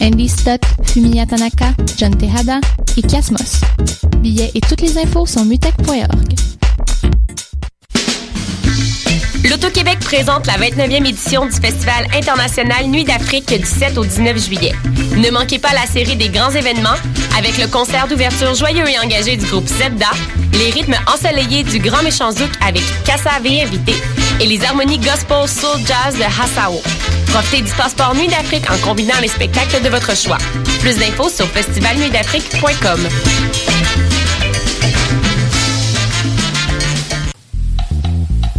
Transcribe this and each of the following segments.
Andy Stott, Fumiya Tanaka, John Tejada et Kiasmos. Billets et toutes les infos sur mutech.org. L'Auto-Québec présente la 29e édition du Festival international Nuit d'Afrique du 7 au 19 juillet. Ne manquez pas la série des grands événements avec le concert d'ouverture joyeux et engagé du groupe Zebda, les rythmes ensoleillés du Grand Méchant Zouk avec Kassav et invité et les harmonies gospel soul jazz de Hassao. Profitez du passeport Nuit d'Afrique en combinant les spectacles de votre choix. Plus d'infos sur festivalnuitdafrique.com.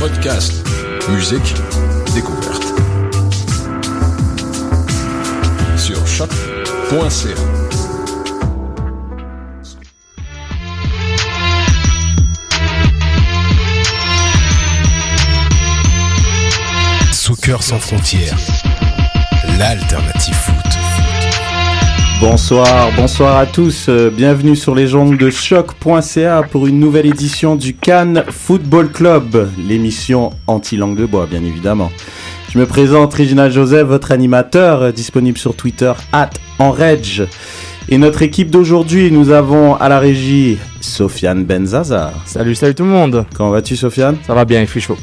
Podcast, musique, découverte. Sur choc.ca. Soccer sans frontières, l'alternative foot. Bonsoir, bonsoir à tous. euh, bienvenue sur les ondes de choc.ca pour une nouvelle édition du Cannes Football Club, l'émission anti-langue de bois, bien évidemment. Je me présente, Réginald Joseph, votre animateur, euh, disponible sur Twitter, at enreg. Et notre équipe d'aujourd'hui, nous avons à la régie Sofiane Benzaza. Salut, salut tout le monde. Comment vas-tu, Sofiane? Ça va bien, il fait chaud.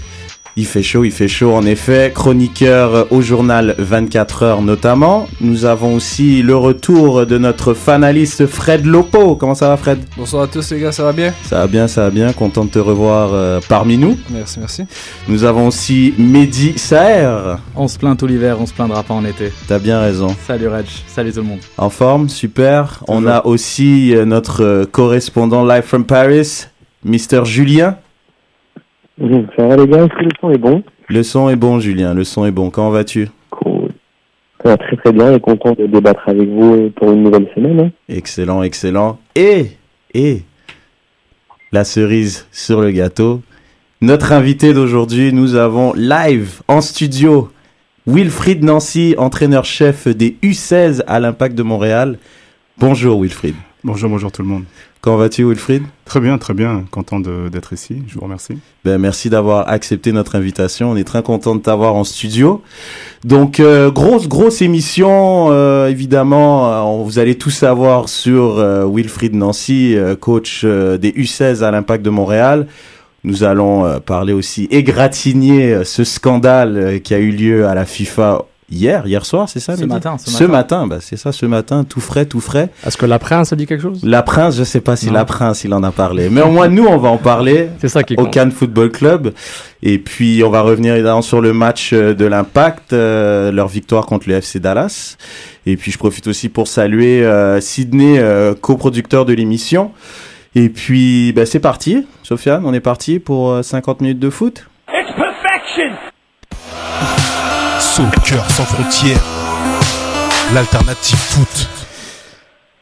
Il fait chaud, il fait chaud en effet. Chroniqueur au journal 24 heures notamment. Nous avons aussi le retour de notre fanaliste Fred Lopo. Comment ça va Fred? Bonsoir à tous les gars, ça va bien? Ça va bien, ça va bien. Content de te revoir euh, parmi nous. Merci, merci. Nous avons aussi Mehdi Saher. On se plaint tout l'hiver, on se plaindra pas en été. T'as bien raison. Salut Reg, salut tout le monde. En forme, super. On a aussi euh, notre euh, correspondant live from Paris, Mister Julien. Mhm, Ça va les gars, est-ce que le son est bon? Le son est bon Julien, le son est bon. Comment vas-tu? Cool. Ça va très très bien et content de débattre avec vous pour une nouvelle semaine. hein. Excellent, excellent. Et, et, la cerise sur le gâteau. Notre invité d'aujourd'hui, nous avons live en studio Wilfried Nancy, entraîneur-chef des U16 à l'Impact de Montréal. Bonjour Wilfried. Bonjour, bonjour tout le monde. Comment vas-tu Wilfried? Très bien, très bien. Content d'être ici. Je vous remercie. Ben, merci d'avoir accepté notre invitation. On est très content de t'avoir en studio. Donc, euh, grosse, grosse émission. euh, évidemment, euh, vous allez tout savoir sur Wilfried Nancy, coach des U16 à l'Impact de Montréal. Nous allons parler aussi, égratigner ce scandale qui a eu lieu à la FIFA hier, hier soir, c'est ça Ce matin, ce Ce matin. matin, bah, c'est ça, ce matin, tout frais, tout frais. Est-ce que la prince a dit quelque chose? La Prince, je sais pas si Non. la Prince, il en a parlé. Mais au moins, nous, on va en parler C'est ça qui au compte. Cannes Football Club. Et puis, on va revenir évidemment sur le match euh, de l'Impact, euh, leur victoire contre le FC Dallas. Et puis, je profite aussi pour saluer euh, Sydney, euh, coproducteur de l'émission. Et puis, bah, c'est parti. Sofiane, on est parti pour euh, 50 minutes de foot. Soccer sans frontières, l'alternative foot.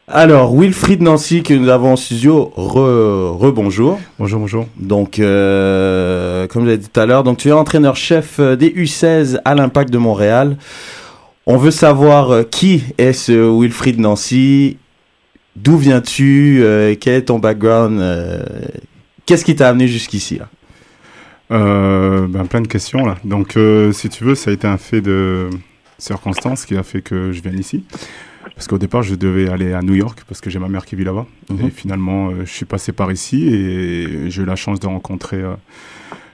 Alors, Wilfried Nancy, que nous avons en studio, re, rebonjour. Bonjour, bonjour. Donc, euh, comme je l'ai dit tout à l'heure, donc tu es entraîneur-chef euh, des U16 à l'Impact de Montréal. On veut savoir euh, qui est ce Wilfried Nancy, d'où viens-tu, euh, quel est ton background, euh, qu'est-ce qui t'a amené jusqu'ici là? Euh, ben, plein de questions là. Donc, euh, si tu veux, ça a été un fait de circonstance qui a fait que je vienne ici. Parce qu'au départ, je devais aller à New York parce que j'ai ma mère qui vit là-bas. Mhm. Et finalement, euh, je suis passé par ici et j'ai eu la chance de rencontrer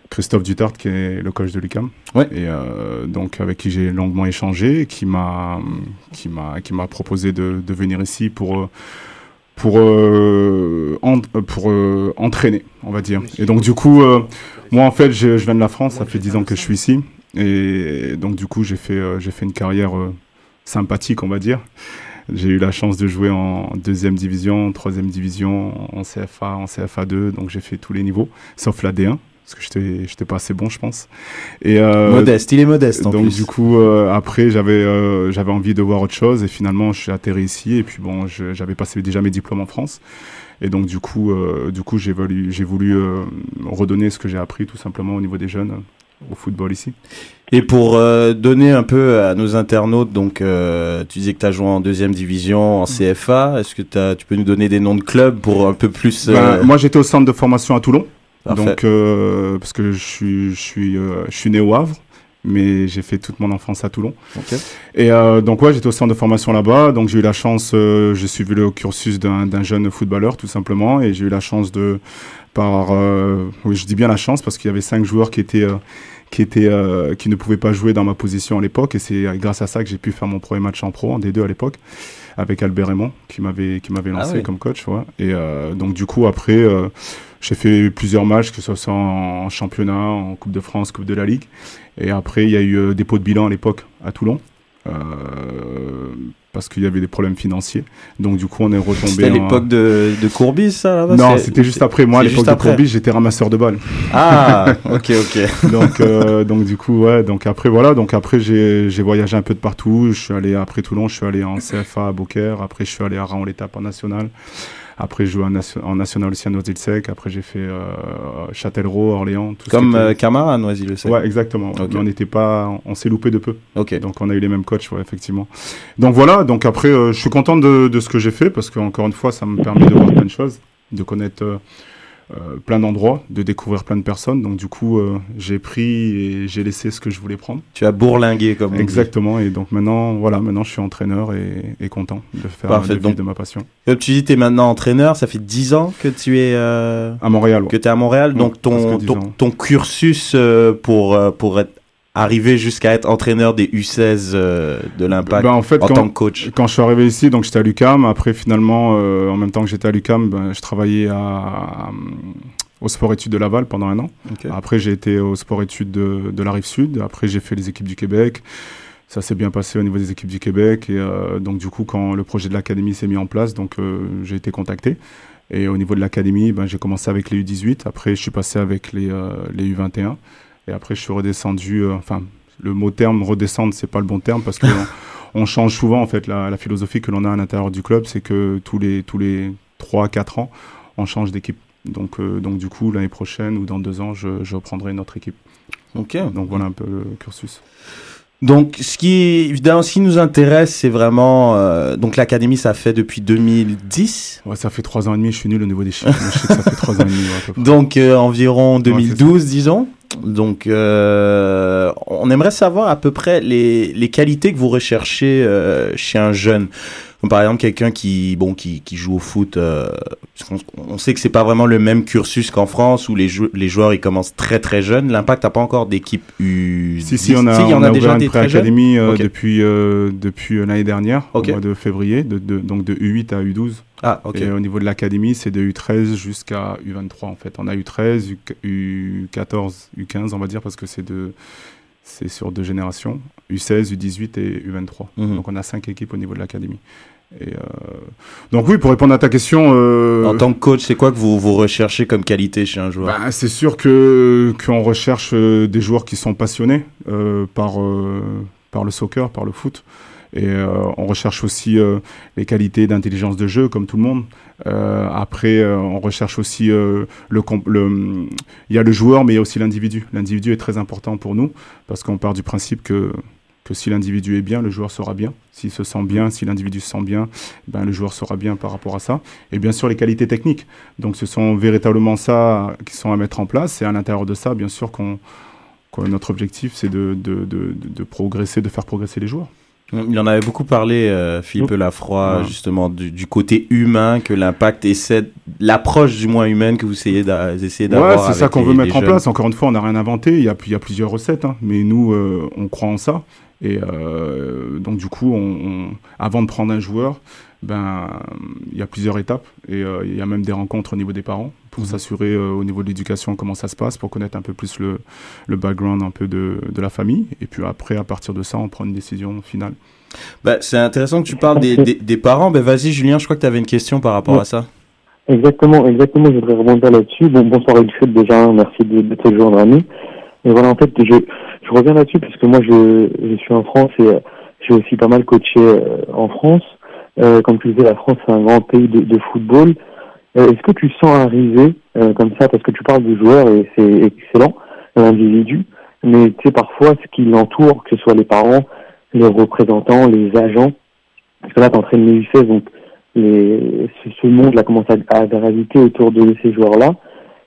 Christophe Dutart, qui est le coach de l'UCAM. Ouais. Et donc, avec qui j'ai longuement échangé, qui m'a qui m'a qui m'a proposé de, de venir ici pour pour euh, euh, pour euh, entraîner, on va dire. Et donc, du coup, moi, en fait, je, viens de la France. Ça fait 10 ans que je suis ici. Et donc, du coup, j'ai fait j'ai fait une carrière sympathique, on va dire. J'ai eu la chance de jouer en deuxième division, troisième division, en CFA, en CFA2, donc j'ai fait tous les niveaux, sauf la D1. Parce que j'étais j'étais pas assez bon, je pense. Et modeste, il est modeste. En donc plus. du coup, après j'avais j'avais envie de voir autre chose et finalement je suis atterri ici et puis bon, j'avais passé déjà mes diplômes en France. Et donc du coup, du coup j'ai voulu, j'ai voulu redonner ce que j'ai appris tout simplement au niveau des jeunes au football ici. Et pour euh, donner un peu à nos internautes, donc euh, tu disais que tu as joué en deuxième division, en mm. CFA. Est-ce que as, tu peux nous donner des noms de clubs pour un peu plus ben, euh, Moi, j'étais au centre de formation à Toulon. Donc, parce que je suis, je suis, je suis né au Havre mais j'ai fait toute mon enfance à Toulon. Et euh, donc ouais, j'étais au centre de formation là-bas, donc j'ai eu la chance, euh, j'ai suivi le cursus d'un jeune footballeur tout simplement, et j'ai eu la chance de, par, euh, oui je dis bien la chance parce qu'il y avait cinq joueurs qui étaient qui étaient qui ne pouvaient pas jouer dans ma position à l'époque, et c'est grâce à ça que j'ai pu faire mon premier match en pro en D2 à l'époque avec Albert Raymond qui m'avait qui m'avait ah lancé comme coach, ouais. Et donc du coup après j'ai fait plusieurs matchs, que ce soit en, championnat, en Coupe de France, Coupe de la Ligue. Et après, il y a eu euh, des pots de bilan à l'époque à Toulon. Parce qu'il y avait des problèmes financiers. Donc du coup, on est retombé. C'était à l'époque de, de Courbis, ça là-bas Non, c'était juste après. Moi, à l'époque de Courbis, j'étais ramasseur de balles. Ah, ok, ok. donc, euh, donc du coup, ouais. Donc après, voilà. Donc après, j'ai voyagé un peu de partout. Je suis allé après Toulon, je suis allé en CFA à Beaucaire. Après, je suis allé à l'étape en national. Après, je joue en, national aussi à Noisy-le-Sec. Après, j'ai fait euh, Châtellerault, Orléans. Tout Comme euh, Camara à Noisy-le-Sec Ouais, exactement. On n'était pas, on s'est loupé de peu. Ok. Donc, on a eu les mêmes coachs, ouais, effectivement. Donc, voilà. Donc, après, euh, je suis content de, de ce que j'ai fait parce qu'encore une fois, ça me permet de voir plein de choses, de connaître euh, euh, plein d'endroits, de découvrir plein de personnes. Donc du coup, euh, j'ai pris et j'ai laissé ce que je voulais prendre. Tu as bourlingué comme on Exactement. Et donc maintenant, voilà, maintenant je suis entraîneur et, content de faire Parfait. de, de ma passion. Comme tu dis, tu es maintenant entraîneur. Ça fait 10 ans que tu es euh, à Montréal. Que tu es à Montréal. donc ton, ton, ton, cursus pour, pour être arriver jusqu'à être entraîneur des U16 euh, de l'Impact ben, en, fait, tant que coach Quand je suis arrivé ici, donc j'étais à l'UCAM. Après, finalement, euh, en même temps que j'étais à l'UCAM, ben, je travaillais à, au sport études de Laval pendant un an. Après, j'ai été au sport études de, de la rive sud. Après, j'ai fait les équipes du Québec. Ça s'est bien passé au niveau des équipes du Québec. Et euh, donc, du coup, quand le projet de l'académie s'est mis en place, donc j'ai été contacté. Et au niveau de l'académie, ben, j'ai commencé avec les U18. Après, je suis passé avec les, les U21. Et après, je suis redescendu. Euh, enfin, le mot terme redescendre, c'est pas le bon terme parce que on, change souvent en fait la, philosophie que l'on a à l'intérieur du club, c'est que tous les tous les trois quatre ans, on change d'équipe. Donc euh, donc du coup l'année prochaine ou dans deux ans, je, je reprendrai une autre équipe. Ok. Donc voilà un peu le cursus. Donc, ce qui évidemment, ce qui nous intéresse, c'est vraiment euh, donc l'académie, ça fait depuis 2010. Ouais, ça fait trois ans et demi. Je suis nul au niveau des chiffres. je sais que ça fait trois ans et demi. Ouais, donc euh, environ 2012, disons. Donc, euh, on aimerait savoir à peu près les, qualités que vous recherchez euh, chez un jeune. Comme par exemple quelqu'un qui bon qui, qui joue au foot. Euh, on, sait que c'est pas vraiment le même cursus qu'en France où les, les joueurs ils commencent très très jeunes. L'impact n'a pas encore d'équipe U. Si si on a, si, on, a, déjà une pré-académie depuis depuis l'année dernière au mois de février, de, de, donc de U8 à U12. Ah, ok. Et au niveau de l'académie, c'est de U13 jusqu'à U23 en fait. On a U13, U14, U15 on va dire parce que c'est de c'est sur deux générations, U16, U18 et U23. Mhm. Donc on a cinq équipes au niveau de l'académie. Et euh... Donc oui, pour répondre à ta question... Euh... En tant que coach, c'est quoi que vous, vous recherchez comme qualité chez un joueur? Ben, C'est sûr que qu'on recherche euh, des joueurs qui sont passionnés euh, par, par le soccer, par le foot. Et on recherche aussi les qualités d'intelligence de jeu, comme tout le monde. Après, on recherche aussi le, le, il y a le joueur, mais il y a aussi l'individu. L'individu est très important pour nous parce qu'on part du principe que que si l'individu est bien, le joueur sera bien. S'il se sent bien, si l'individu se sent bien, ben le joueur sera bien par rapport à ça. Et bien sûr, les qualités techniques. Donc, ce sont véritablement ça qui sont à mettre en place. Et à l'intérieur de ça, bien sûr, qu'on, notre objectif, c'est de, de, de, de progresser, de faire progresser les joueurs. Il en avait beaucoup parlé, euh, Philippe Lafroy, justement, du, côté humain, que l'impact essaie, l'approche du moins humaine que vous essayez d'avoir. Ouais, c'est ça qu'on veut mettre en place. Encore une fois, on n'a rien inventé. Il y a, il y a plusieurs recettes, hein. mais nous, euh, on croit en ça. Et euh, donc, du coup, on, avant de prendre un joueur, ben, il y a plusieurs étapes et euh, il y a même des rencontres au niveau des parents pour mhm. s'assurer euh, au niveau de l'éducation comment ça se passe, pour connaître un peu plus le, le background un peu de, de, la famille. Et puis après, à partir de ça, on prend une décision finale. Bah, c'est intéressant que tu parles des, des, parents. Ben, vas-y, Julien, je crois que tu avais une question par rapport à ça. Exactement, exactement, je voudrais rebondir là-dessus. Bon, bonsoir Elfred déjà, merci de, de te joindre à nous. Et voilà, en fait, je, je reviens là-dessus parce que moi, je, je suis en France et euh, j'ai aussi pas mal coaché en France. Euh, comme tu disais, la France, c'est un grand pays de, de football. Euh, Est-ce que tu sens arriver euh, comme ça, parce que tu parles du joueur et c'est excellent, l'individu, mais tu sais, parfois, ce qui l'entoure, que ce soit les parents, les représentants, les agents, parce que là, tu entraînes les U16, donc ce, ce monde-là commence à, à graviter autour de ces joueurs-là.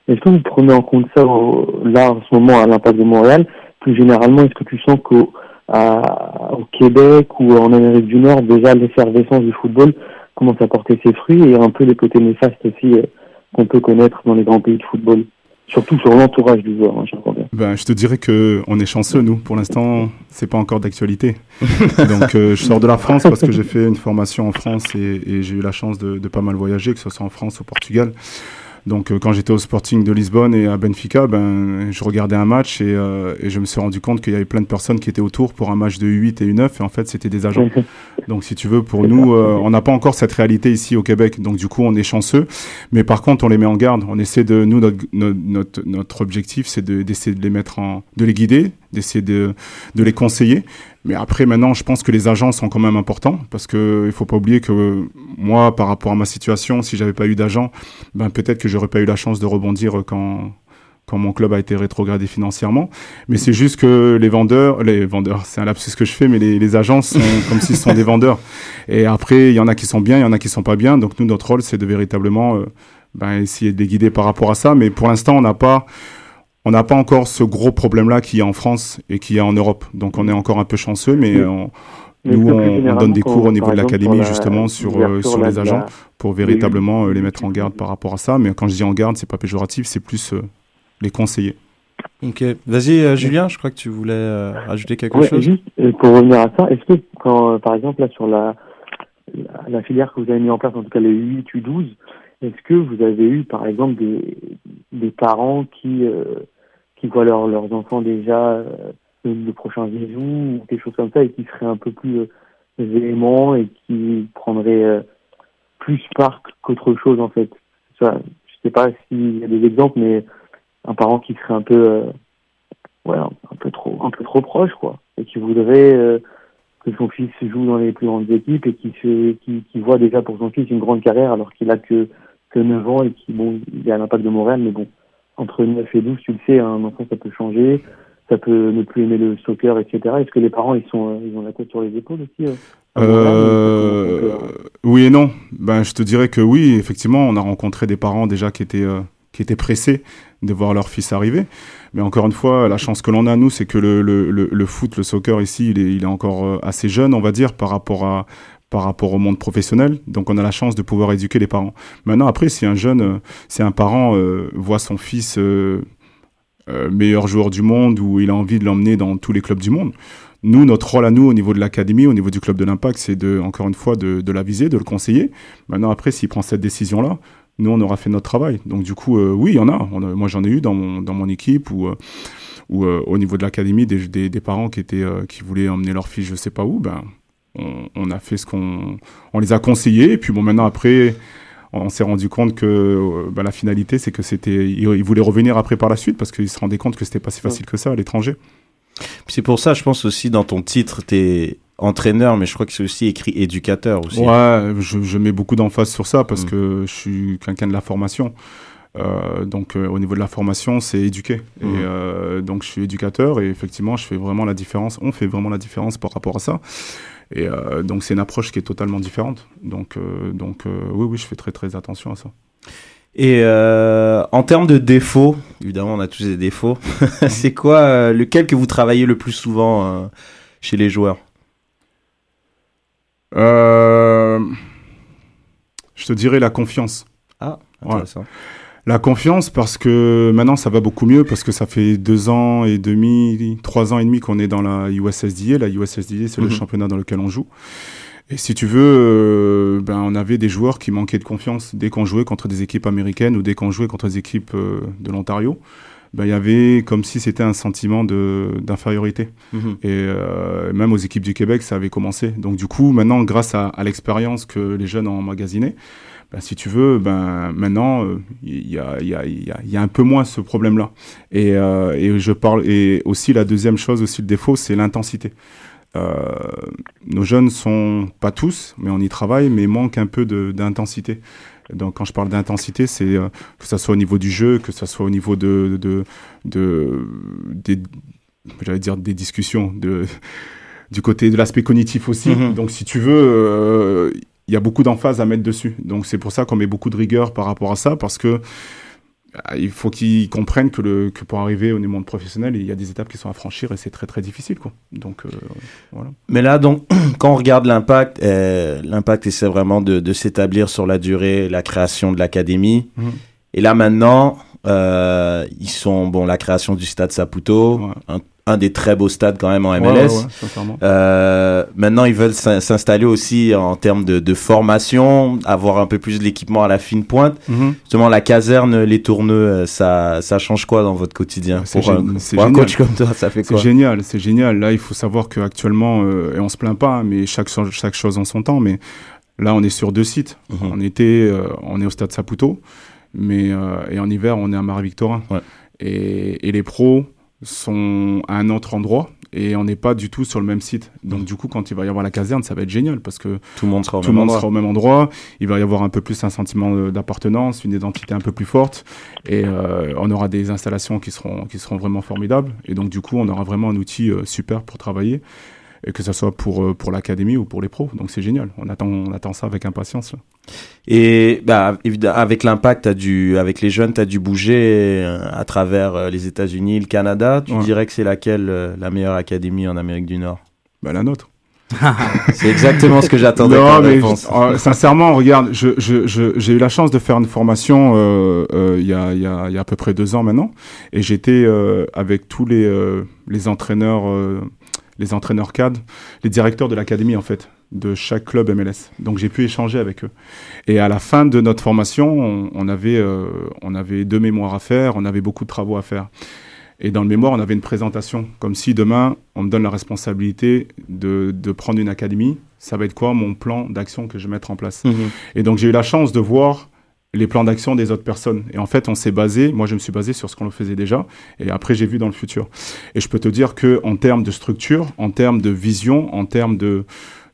Est-ce que vous prenez en compte ça là en ce moment à l'impact de Montréal? Plus généralement, est-ce que tu sens qu'au à- au Québec ou en Amérique du Nord, déjà l'effervescence du football commence à porter ses fruits et un peu les côtés néfastes aussi euh, qu'on peut connaître dans les grands pays de football Surtout sur l'entourage du joueur, hein, j'entends bien. Ben, je te dirais que on est chanceux, nous. Pour l'instant, c'est pas encore d'actualité. Donc, euh, je sors de la France parce que j'ai fait une formation en France et, et j'ai eu la chance de, de pas mal voyager, que ce soit en France ou au Portugal. Donc, euh, quand j'étais au Sporting de Lisbonne et à Benfica, ben, je regardais un match et, euh, et je me suis rendu compte qu'il y avait plein de personnes qui étaient autour pour un match de U8 et U9 et en fait, c'était des agents. Donc, si tu veux, pour nous, euh, on n'a pas encore cette réalité ici au Québec. Donc, du coup, on est chanceux. Mais par contre, on les met en garde. On essaie de, nous, notre, notre, notre, notre objectif, c'est de- d'essayer de, les mettre en, de les guider, d'essayer de, de les conseiller. Mais après, maintenant, je pense que les agents sont quand même importants parce que il faut pas oublier que moi, par rapport à ma situation, si j'avais pas eu d'agent, ben peut-être que j'aurais pas eu la chance de rebondir quand quand mon club a été rétrogradé financièrement. Mais c'est juste que les vendeurs, les vendeurs, c'est un lapsus que je fais, mais les, les agents sont comme s'ils sont des vendeurs. Et après, il y en a qui sont bien, il y en a qui sont pas bien. Donc nous, notre rôle, c'est de véritablement euh, ben, essayer de les guider par rapport à ça. Mais pour l'instant, on n'a pas, on n'a pas encore ce gros problème-là qu'il y a en France et qu'il y a en Europe. Donc on est encore un peu chanceux, mais euh, on- nous, on, donne des cours au niveau de l'académie, la- justement, sur, euh, sur les agents, la- pour véritablement euh, les mettre en garde par rapport à ça. Mais quand je dis en garde, c'est pas péjoratif, c'est plus euh, les conseiller. Ok. Vas-y, euh, Julien, je crois que tu voulais euh, ajouter quelque Ouais, chose. juste pour revenir à ça, est-ce que quand, euh, par exemple, là, sur la, la, la filière que vous avez mis en place, en tout cas les U8, U12, est-ce que vous avez eu, par exemple, des, des parents qui, euh, qui voient leur, leurs enfants déjà euh, le, prochain bisou ou quelque chose comme ça et qui seraient un peu plus euh, véhéments et qui prendraient euh, plus part qu'autre chose, en fait. Ça, Je sais pas s'il y a des exemples, mais un parent qui serait un peu... ouais, un, peu trop un peu trop proche quoi. Et qui voudrait que son fils joue dans les plus grandes équipes et qui voit déjà pour son fils une grande carrière alors qu'il a que que 9 ans et qui bon il a l'impact de Montréal mais bon entre 9 et 12 tu le sais un enfant ça peut changer ça peut ne plus aimer le soccer etc est-ce que les parents ils sont euh, ils ont la tête sur les épaules aussi euh, Euh, oui et non. Ben, je te dirais que oui, effectivement, on a rencontré des parents déjà qui étaient, qui étaient pressés de voir leur fils arriver. Mais encore une fois, la chance que l'on a, nous, c'est que le, le, le, le foot, le soccer ici, il est, il est encore assez jeune, on va dire, par rapport à par rapport au monde professionnel. Donc on a la chance de pouvoir éduquer les parents. Maintenant, après, si un jeune, euh, si un parent euh, voit son fils euh, meilleur joueur du monde ou il a envie de l'emmener dans tous les clubs du monde, nous, notre rôle à nous, au niveau de l'académie, au niveau du club de l'Impact, c'est de, encore une fois, de, l'aviser, de le conseiller. Maintenant, après, s'il prend cette décision-là, nous, on aura fait notre travail. Donc, du coup, oui, il y en a. On a- moi, j'en ai eu dans mon, dans mon équipe ou, au niveau de l'académie, des, des, parents qui, étaient, qui voulaient emmener leur fils, je sais pas où. Ben, on, on a fait ce qu'on. On les a conseillés. Et puis, bon, maintenant, après, on s'est rendu compte que euh, ben, la finalité, c'est que c'était. Ils, voulaient revenir après par la suite parce qu'ils se rendaient compte que c'était pas si facile que ça à l'étranger. C'est pour ça, je pense aussi dans ton titre, t'es entraîneur, mais je crois que c'est aussi écrit éducateur aussi. Ouais, je, je mets beaucoup d'emphase sur ça parce Mm. que je suis quelqu'un de la formation. Euh, donc euh, au niveau de la formation, c'est éduquer. Et Mm. euh, donc je suis éducateur et effectivement, je fais vraiment la différence. On fait vraiment la différence par rapport à ça. Et euh, donc c'est une approche qui est totalement différente. Donc euh, donc euh, oui oui, je fais très très attention à ça. Et en termes de défauts, évidemment, on a tous des défauts. c'est quoi lequel que vous travaillez le plus souvent chez les joueurs? Je te dirais la confiance. Ah, Ouais. La confiance parce que maintenant ça va beaucoup mieux parce que ça fait deux ans et demi, trois ans et demi qu'on est dans la USSDA. La USSDA c'est Mhm. le championnat dans lequel on joue. Et si tu veux, euh, ben on avait des joueurs qui manquaient de confiance dès qu'on jouait contre des équipes américaines ou dès qu'on jouait contre des équipes euh, de l'Ontario. ben, il y avait comme si c'était un sentiment de d'infériorité. Mhm. Et euh, même aux équipes du Québec, ça avait commencé. Donc du coup, maintenant, grâce à, à l'expérience que les jeunes ont emmagasinée, ben, si tu veux, ben, maintenant, il y, a, il y, a, il y, a, il y a un peu moins ce problème-là. Et, euh, et je parle. Et aussi la deuxième chose, aussi le défaut, c'est l'intensité. Euh, nos jeunes sont pas tous, mais on y travaille, mais manque un peu d'intensité. Donc quand je parle d'intensité, c'est euh, que ça soit au niveau du jeu, que ça soit au niveau de, de, de des, j'allais dire des discussions, de, du côté de l'aspect cognitif aussi. Mhm. Donc si tu veux, euh, il y a beaucoup d'emphase à mettre dessus. Donc c'est pour ça qu'on met beaucoup de rigueur par rapport à ça, parce que ah, il faut qu'ils comprennent que, le, que pour arriver au monde professionnel, il y a des étapes qui sont à franchir et c'est très très difficile. Quoi. Donc euh, voilà. Mais là, donc, quand on regarde l'impact, euh, l'impact essaie vraiment de, de s'établir sur la durée, la création de l'académie. Mhm. Et là, maintenant, euh, ils sont, bon, la création du stade Saputo, Ouais. un, un des très beaux stades quand même en MLS. Ouais, ouais, ouais, sincèrement. Euh, maintenant, ils veulent s'in- s'installer aussi en termes de, de formation, avoir un peu plus de l'équipement à la fine pointe. Mhm. Justement, la caserne, les tourneux, euh, ça, ça change quoi dans votre quotidien C'est Pour, un, gé- c'est pour un génial. coach comme toi, ça fait C'est quoi génial, c'est génial. Là, il faut savoir qu'actuellement, euh, et on se plaint pas, mais chaque, chaque chose en son temps, mais là, on est sur deux sites. Mhm. En été, euh, on est au stade Saputo, mais, et en hiver, on est à. Et, et les pros sont à un autre endroit et on n'est pas du tout sur le même site. Donc, du coup, quand il va y avoir la caserne, ça va être génial parce que Tout le monde sera au tout le même monde endroit. sera au même endroit. Il va y avoir un peu plus un sentiment euh, d'appartenance, une identité un peu plus forte. Et euh, on aura des installations qui seront, qui seront vraiment formidables. Et donc, du coup, on aura vraiment un outil euh, super pour travailler. Et que ce soit pour, euh, pour l'académie ou pour les pros. Donc, c'est génial. On attend, on attend ça avec impatience. là. Et bah, évidemment, avec l'impact, avec les jeunes, tu as dû bouger euh, à travers euh, les États-Unis, le Canada. Tu Ouais. dirais que c'est laquelle la meilleure académie en Amérique du Nord? Bah, la nôtre. C'est exactement ce que j'attendais euh, sincèrement, regarde, je, je, je- j'ai eu la chance de faire une formation euh, euh, il y, a, il y, a, il y a à peu près deux ans maintenant, et j'étais euh, avec tous les, euh, les entraîneurs, euh, les entraîneurs cadres, les directeurs de l'académie en fait, de chaque club MLS. Donc j'ai pu échanger avec eux. Et à la fin de notre formation, on, on avait, euh, on avait deux mémoires à faire, on avait beaucoup de travaux à faire. Et dans le mémoire, on avait une présentation, comme si demain, on me donne la responsabilité de, de prendre une académie. Ça va être quoi mon plan d'action que je vais mettre en place? Mhm. Et donc, j'ai eu la chance de voir les plans d'action des autres personnes. Et en fait, on s'est basé, moi je me suis basé sur ce qu'on faisait déjà, et après j'ai vu dans le futur. Et je peux te dire que en termes de structure, en termes de vision, en termes de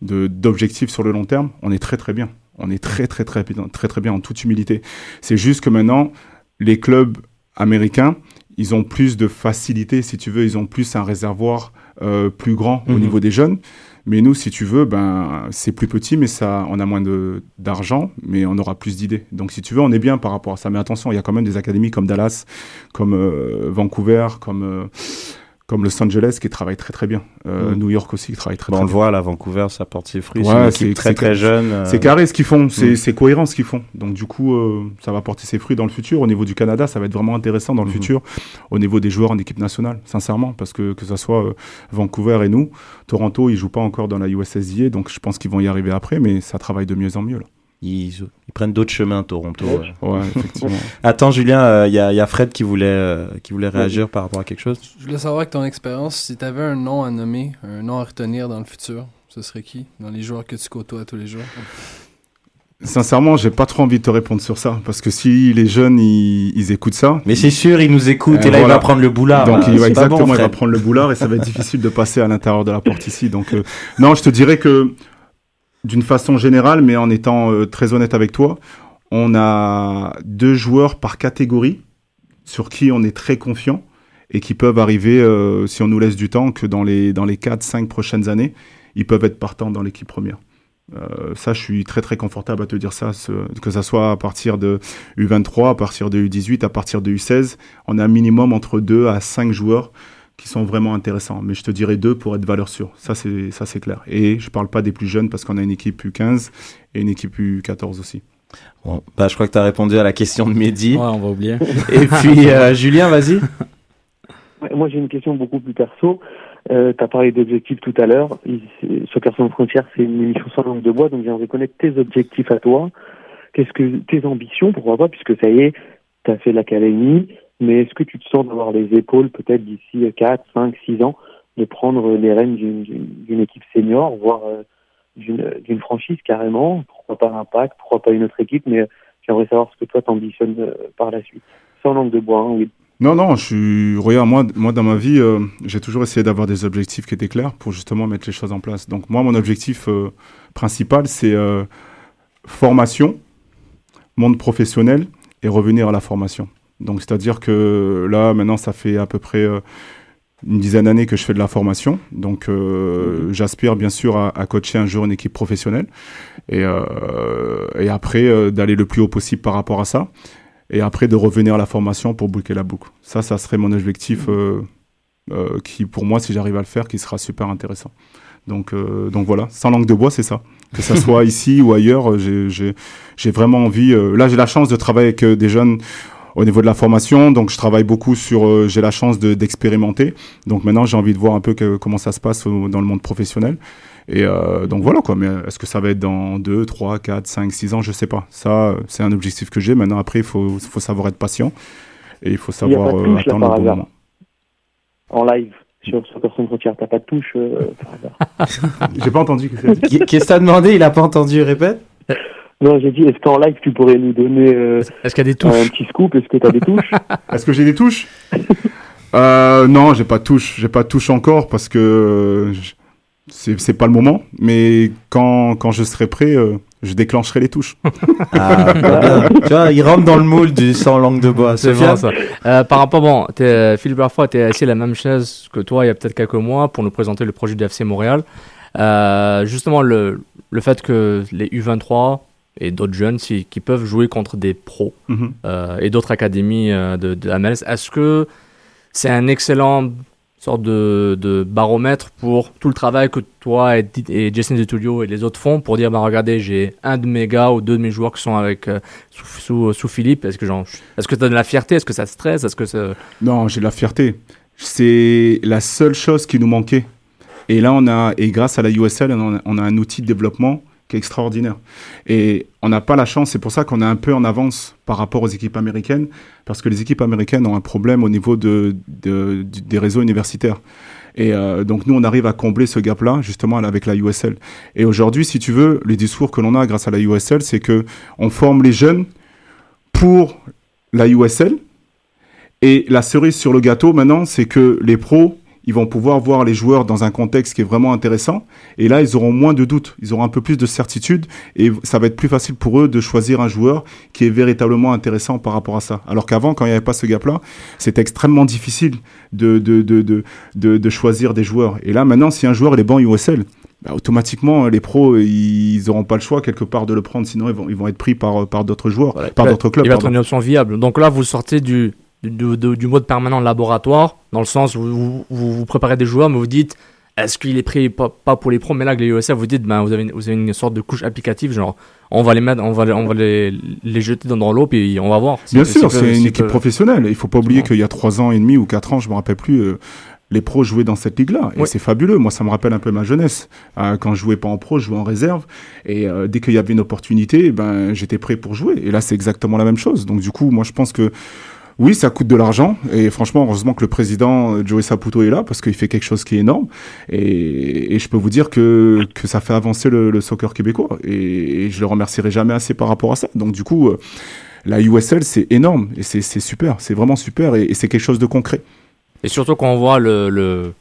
d'objectifs sur le long terme, on est très très bien. On est très très très bien, très très bien en toute humilité. C'est juste que maintenant, les clubs américains, ils ont plus de facilité, si tu veux, ils ont plus un réservoir euh, plus grand au Mhm. niveau des jeunes. Mais nous, si tu veux, ben, c'est plus petit, mais ça, on a moins d'argent, mais on aura plus d'idées. Donc, si tu veux, on est bien par rapport à ça. Mais attention, il y a quand même des académies comme Dallas, comme euh, Vancouver, comme, euh, comme Los Angeles qui travaillent très très bien. Euh, Mhm. New York aussi qui travaille très Bon, très on le bien. voit, là, Vancouver, ça porte ses fruits. Ouais, c'est très très jeune. euh, C'est carré ce qu'ils font, c'est Mhm. c'est cohérent ce qu'ils font. Donc du coup, euh, ça va porter ses fruits dans le futur. Au niveau du Canada, ça va être vraiment intéressant dans le Mhm. futur. Au niveau des joueurs en équipe nationale, sincèrement, parce que que ça soit Vancouver et nous, Toronto, ils jouent pas encore dans la USSIA, donc je pense qu'ils vont y arriver après, mais ça travaille de mieux en mieux là. Ils, ils prennent d'autres chemins, Toronto. ouais. Ouais, effectivement. Attends, Julien, il y, a, y a Fred qui voulait, euh, qui voulait réagir par rapport à quelque chose. Je voulais savoir avec ton expérience, si tu avais un nom à nommer, un nom à retenir dans le futur, ce serait qui? Dans les joueurs que tu côtoies tous les jours? Sincèrement, j'ai pas trop envie de te répondre sur ça, parce que si les jeunes ils, ils écoutent ça, Mais c'est sûr, il nous écoute Euh, et là, il va prendre le boulard. Donc il va exactement, bon, il va prendre le boulard et ça va être difficile de passer à l'intérieur de la porte ici. Donc euh, non, je te dirais que d'une façon générale, mais en étant euh, très honnête avec toi, on a deux joueurs par catégorie sur qui on est très confiant et qui peuvent arriver, euh, si on nous laisse du temps, que dans les dans les 4-5 prochaines années, ils peuvent être partants dans l'équipe première. Euh, ça, je suis très très confortable à te dire ça, que ça soit à partir de U23, à partir de U18, à partir de U16, on a un minimum entre 2 à 5 joueurs qui sont vraiment intéressants. Mais je te dirais deux pour être valeur sûre. Ça, c'est ça c'est clair. Et je parle pas des plus jeunes parce qu'on a une équipe U15 et une équipe U14 aussi. Bon, bah, je crois que tu as répondu à la question de Mehdi. Ouais, on va oublier. Et puis, euh, Julien, vas-y. Moi, j'ai une question beaucoup plus perso. Euh, tu as parlé d'objectifs tout à l'heure. C'est- Soccer sans frontières, c'est une émission sans langue de bois, donc j'aimerais connaître tes objectifs à toi. Qu'est-ce que tes ambitions, pourquoi pas, puisque ça y est, tu as fait l'académie, mais est-ce que tu te sens d'avoir les épaules peut-être d'ici 4, 5, 6 ans de prendre les rênes d'une équipe senior, voire euh, d'une franchise carrément? Pourquoi pas l'Impact Pourquoi pas une autre équipe? Mais j'aimerais savoir ce que toi t'ambitionnes euh, par la suite. Sans langue de bois, hein, oui. Non, non, je. Regarde, moi, moi dans ma vie, euh, j'ai toujours essayé d'avoir des objectifs qui étaient clairs pour justement mettre les choses en place. Donc, moi, mon objectif principal, c'est formation, monde professionnel et revenir à la formation. Donc, c'est-à-dire que là, maintenant, ça fait à peu près euh, une dizaine d'années que je fais de la formation. Donc, euh, mhm. j'aspire bien sûr à, coacher un jour une équipe professionnelle et, euh, et après d'aller le plus haut possible par rapport à ça. Et après de revenir à la formation pour boucler la boucle. Ça, ça serait mon objectif mhm. qui, pour moi, si j'arrive à le faire, qui sera super intéressant. Donc, donc voilà, sans langue de bois, c'est ça. Que ça soit ici ou ailleurs, j'ai vraiment envie. là, j'ai la chance de travailler avec des jeunes au niveau de la formation. Donc, je travaille beaucoup sur. Euh, j'ai la chance d'expérimenter. donc, maintenant, j'ai envie de voir un peu comment ça se passe dans le monde professionnel. Et euh, donc voilà quoi, mais est-ce que ça va être dans 2, 3, 4, 5, 6 ans? Je sais pas. Ça, c'est un objectif que j'ai. Maintenant, après, il faut, faut savoir être patient et il faut savoir euh, attendre le bon moment. En live sur, sur personne frontière, t'as pas de touche par hasard J'ai pas entendu. Qu'est-ce que t'as demandé? Il a pas entendu, répète non, j'ai dit, est-ce qu'en live, tu pourrais nous donner euh, est-ce qu'il y a des touches un petit scoop? Est-ce que tu as des touches? Est-ce que j'ai des touches? Euh, Non, j'ai pas de touches. J'ai pas de touches encore parce que c'est, c'est pas le moment. Mais quand, quand je serai prêt, euh, je déclencherai les touches. ah, tu vois, il rentre dans le moule du sans langue de bois. C'est bien ça. Euh, par rapport, bon, t'es, Philippe Barfoy était assis à la même chaise que toi il y a peut-être quelques mois pour nous présenter le projet du FC Montréal. Euh, justement, le, le fait que les U23 et d'autres jeunes qui peuvent jouer contre des pros mhm. euh, et d'autres académies euh, de, de, la MLS. Est-ce que c'est un excellent sorte de, de, baromètre pour tout le travail que toi et, et Jason DeTulio et les autres font pour dire bah regardez j'ai un de mes gars ou deux de mes joueurs qui sont avec euh, sous, sous, Philippe. Est-ce que genre est-ce que as de la fierté? Est-ce que ça stresse? Est-ce que non j'ai de la fierté. C'est la seule chose qui nous manquait. Et là on a et grâce à la USL on a, on a un outil de développement extraordinaire. Et on n'a pas la chance, c'est pour ça qu'on est un peu en avance par rapport aux équipes américaines, parce que les équipes américaines ont un problème au niveau de, des réseaux universitaires. Et euh, donc nous, on arrive à combler ce gap-là justement avec la USL. Et aujourd'hui, si tu veux, les discours que l'on a grâce à la USL, c'est que on forme les jeunes pour la USL. Et la cerise sur le gâteau maintenant, c'est que les pros ils vont pouvoir voir les joueurs dans un contexte qui est vraiment intéressant. Et là, ils auront moins de doutes, ils auront un peu plus de certitude et ça va être plus facile pour eux de choisir un joueur qui est véritablement intéressant par rapport à ça. Alors qu'avant, quand il n'y avait pas ce gap-là, c'était extrêmement difficile de, de, de, de, de, choisir des joueurs. Et là, maintenant, si un joueur est bon USL, bah, automatiquement, les pros, ils n'auront pas le choix quelque part de le prendre, sinon ils vont, ils vont être pris par, par d'autres joueurs, par d'autres clubs. Il va être une option viable. Donc là, vous sortez du, du, du, mode permanent laboratoire, dans le sens où vous, vous, préparez des joueurs, mais vous dites est-ce qu'il est pris pas, pour les pros, mais là, les USF, vous dites ben, vous, avez une, vous avez une sorte de couche applicative, genre on va les mettre, on va, on va les, les jeter dans, l'eau, puis on va voir. Bien sûr, c'est une équipe professionnelle. Il faut pas oublier qu'il y a 3 ans et demi ou 4 ans, je me rappelle plus. Euh, les pros jouaient dans cette ligue-là. Et c'est fabuleux. Moi, ça me rappelle un peu ma jeunesse. Euh, quand je jouais pas en pro, je jouais en réserve. Et euh, dès qu'il y avait une opportunité, ben, j'étais prêt pour jouer. Et là, c'est exactement la même chose. Donc, du coup, moi, je pense que oui, ça coûte de l'argent. Et franchement, heureusement que le président euh, Joey Saputo est là parce qu'il fait quelque chose qui est énorme. Et, je peux vous dire que, que ça fait avancer le, soccer québécois. Et, je le remercierai jamais assez par rapport à ça. Donc, du coup, euh, la USL, c'est énorme. Et c'est super. C'est vraiment super. Et, c'est quelque chose de concret. Et surtout quand on voit le, le,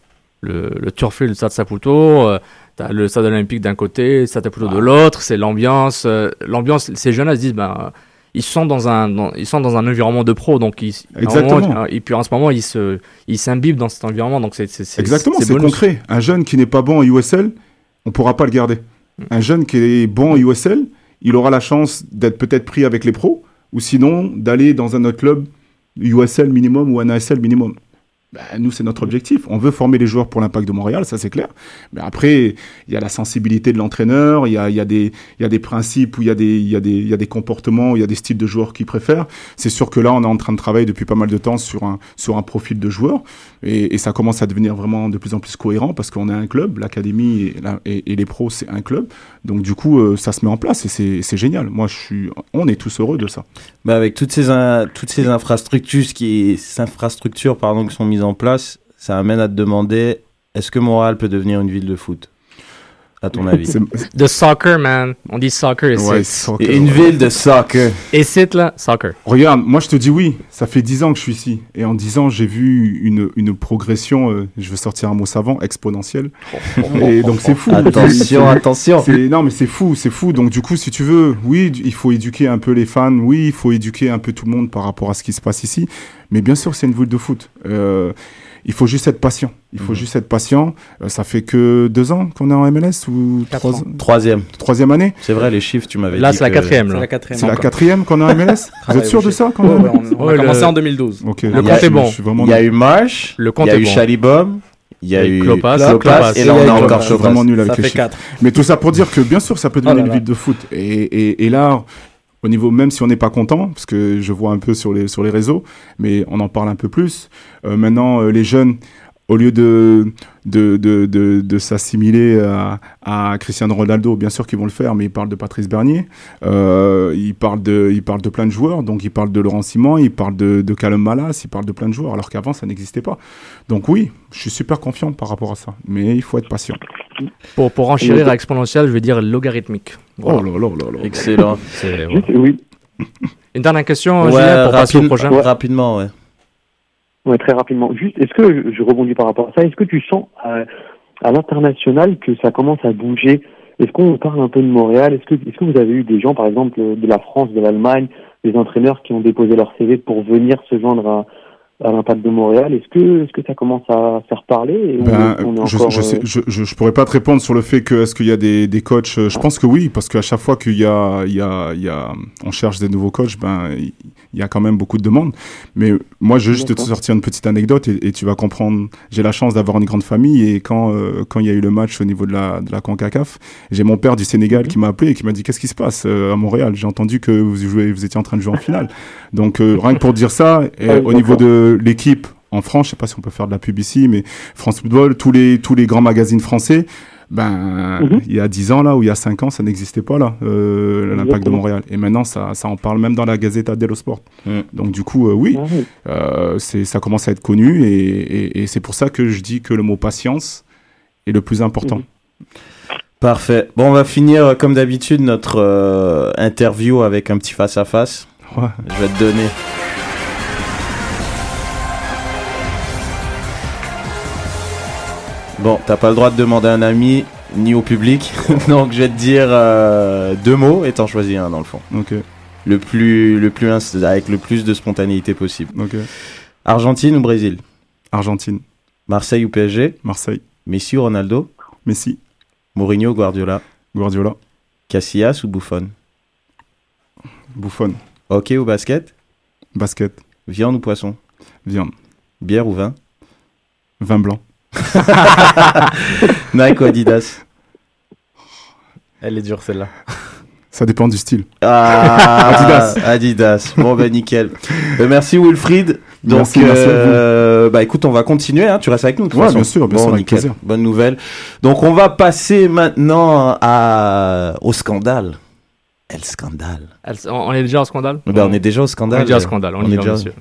le, le Turfield Stade Saputo, euh, as le stade olympique d'un côté, le stade Saputo de l'autre, c'est l'ambiance. l'ambiance, ces jeunes-là se disent, ben ils sont dans un ils sont dans un environnement de pro donc ils exactement. et puis en ce moment ils se ils s'imbibent dans cet environnement donc c'est exactement c'est concret. Un jeune qui n'est pas bon en USL on pourra pas le garder. Mm. un jeune qui est bon en USL il aura la chance d'être peut-être pris avec les pros ou sinon d'aller dans un autre club USL minimum ou un ASL minimum Ben, nous, c'est notre objectif. On veut former les joueurs pour l'impact de Montréal, ça c'est clair. Mais après, il y a la sensibilité de l'entraîneur, il y a, a des, a principes, où il y, a des, y a a comportements, il y a des styles de joueurs qu'il préfère. C'est sûr que là, on est en train de travailler depuis pas mal de temps sur un, profil de joueur. Et, ça commence à devenir vraiment de plus en plus cohérent parce qu'on est un club, l'académie et, les pros, c'est un club. Donc du coup, euh, ça se met en place et c'est génial. Moi, on est tous heureux de ça. Bah avec toutes ces, in- toutes ces infrastructures, qui, ces infrastructures pardon, qui sont mises en place, ça amène à te demander est-ce que Montréal peut devenir une ville de foot? À ton avis? De soccer, man. On dit soccer ici. Ouais, soccer, Et Une ouais. ville de soccer. Et c'est là, soccer. Regarde, moi je te dis oui, ça fait 10 ans que je suis ici. Et en 10 ans, j'ai vu une, une progression, euh, je veux sortir un mot savant, exponentielle. Et donc c'est fou. Attention, attention. Non mais c'est fou, c'est fou. Donc du coup, si tu veux, oui, il faut éduquer un peu les fans, oui, il faut éduquer un peu tout le monde par rapport à ce qui se passe ici. Mais bien sûr, c'est une ville de foot. Euh, il faut juste être patient. Il faut Mhm. juste être patient. Euh, ça fait que deux ans qu'on est en MLS ou trois Troisième. troisième année C'est vrai, les chiffres, tu m'avais Là, dit. c'est la que- quatrième. C'est Là. la quatrième. C'est la quatrième qu'on est en MLS Vous êtes sûr de ça quand même ouais, on, on Ouais, a le- commencé en 2012. Ok. Le compte est bon. Il y a eu Marsh, Le il compte y a est eu. Chalibom, il y a Et eu Klopas. et là on a il encore vraiment nul avec Ça les fait chiffres. 4. Mais tout ça pour dire que bien sûr, ça peut Oh devenir là une là. ville de foot. Et, et, et là, au niveau, même si on n'est pas content, parce que je vois un peu sur les, sur les réseaux, mais on en parle un peu plus. Euh, maintenant, euh, les jeunes, au lieu de, de, de, de, de s'assimiler à, à Cristiano Ronaldo, bien sûr qu'ils vont le faire, mais ils parlent de Patrice Bernier, euh, ils, parlent de, ils parlent de plein de joueurs, donc ils parlent de Laurent Simon, ils parlent de, de Callum Malas, ils parlent de plein de joueurs, alors qu'avant, ça n'existait pas. Donc oui, je suis super confiant par rapport à ça, mais il faut être patient. Pour, pour enchérir à exponentielle, je vais dire logarithmique. Voilà. Oh là là là là. Excellent. C'est- voilà. Oui, Une dernière question, Ouais, Julien, pour passer au rapide- prochain. ouais, rapidement, ouais. Ouais, très rapidement. Juste, est-ce que je, je rebondis par rapport à ça Est-ce que tu sens euh, à l'international que ça commence à bouger? Est-ce qu'on parle un peu de Montréal? Est-ce que, est-ce que vous avez eu des gens, par exemple, de la France, de l'Allemagne, des entraîneurs qui ont déposé leur CV pour venir se joindre à, à l'impact de Montréal Est-ce que, est-ce que ça commence à faire parler Ben, est je, encore, je, sais, euh, je, je, je pourrais pas te répondre sur le fait que est-ce qu'il y a des, des coachs? euh, Je pense que oui, parce qu'à chaque fois qu'il y a, il y a, il y a, on cherche des nouveaux coachs, ben il il y a quand même beaucoup de demandes. Mais moi, je veux juste te sortir une petite anecdote et, et tu vas comprendre. J'ai la chance d'avoir une grande famille et quand euh, quand il y a eu le match au niveau de la de la Concacaf, j'ai mon père du Sénégal qui m'a appelé et qui m'a dit qu'est-ce qui se passe euh, à Montréal? J'ai entendu que vous jouez, vous étiez en train de jouer en finale. Donc euh, rien que pour dire ça, et Ah au niveau de l'équipe en France, je sais pas si on peut faire de la pub ici, mais France Football, tous les, tous les grands magazines français, ben, Mhm. il y a 10 ans là, ou il y a 5 ans, ça n'existait pas là, euh, l'impact de. Montréal. Et maintenant, ça, ça en parle même dans la Gazeta dello Sport. Donc du coup, euh, oui, ah oui. euh, ça commence à être connu, et, et, et c'est pour ça que je dis que le mot patience est le plus important. Mhm. Parfait. Bon, on va finir comme d'habitude notre euh, interview avec un petit face-à-face. Ouais. Je vais te donner. Bon, t'as pas le droit de demander à un ami ni au public, donc je vais te dire euh, deux mots et t'en choisis un dans le fond. Ok, Le plus, le plus avec le plus de spontanéité possible. ok. Argentine ou Brésil? Argentine, Marseille ou PSG Marseille, Messi ou Ronaldo? Messi, Mourinho ou Guardiola? Guardiola, Casillas ou Buffon? Buffon, Hockey ou basket? Basket, Viande ou poisson? Viande, Bière ou vin? Vin blanc. Nike ou Adidas Elle est dure celle-là. Ça dépend du style. Ah, Adidas. Adidas. Bon, ben nickel. Euh, merci Wilfried. Donc, Merci, merci à vous. euh, bah écoute, on va continuer. Hein. Tu restes avec nous. de toute Ouais, façon. bien sûr, bien Bon, sûr, avec nickel. plaisir. Bonne nouvelle. Donc, on va passer maintenant à au scandale. El scandale. Elle- On on est déjà au scandale? Ben, on est déjà au On scandale. est déjà au scandale, on, On est déjà- monsieur.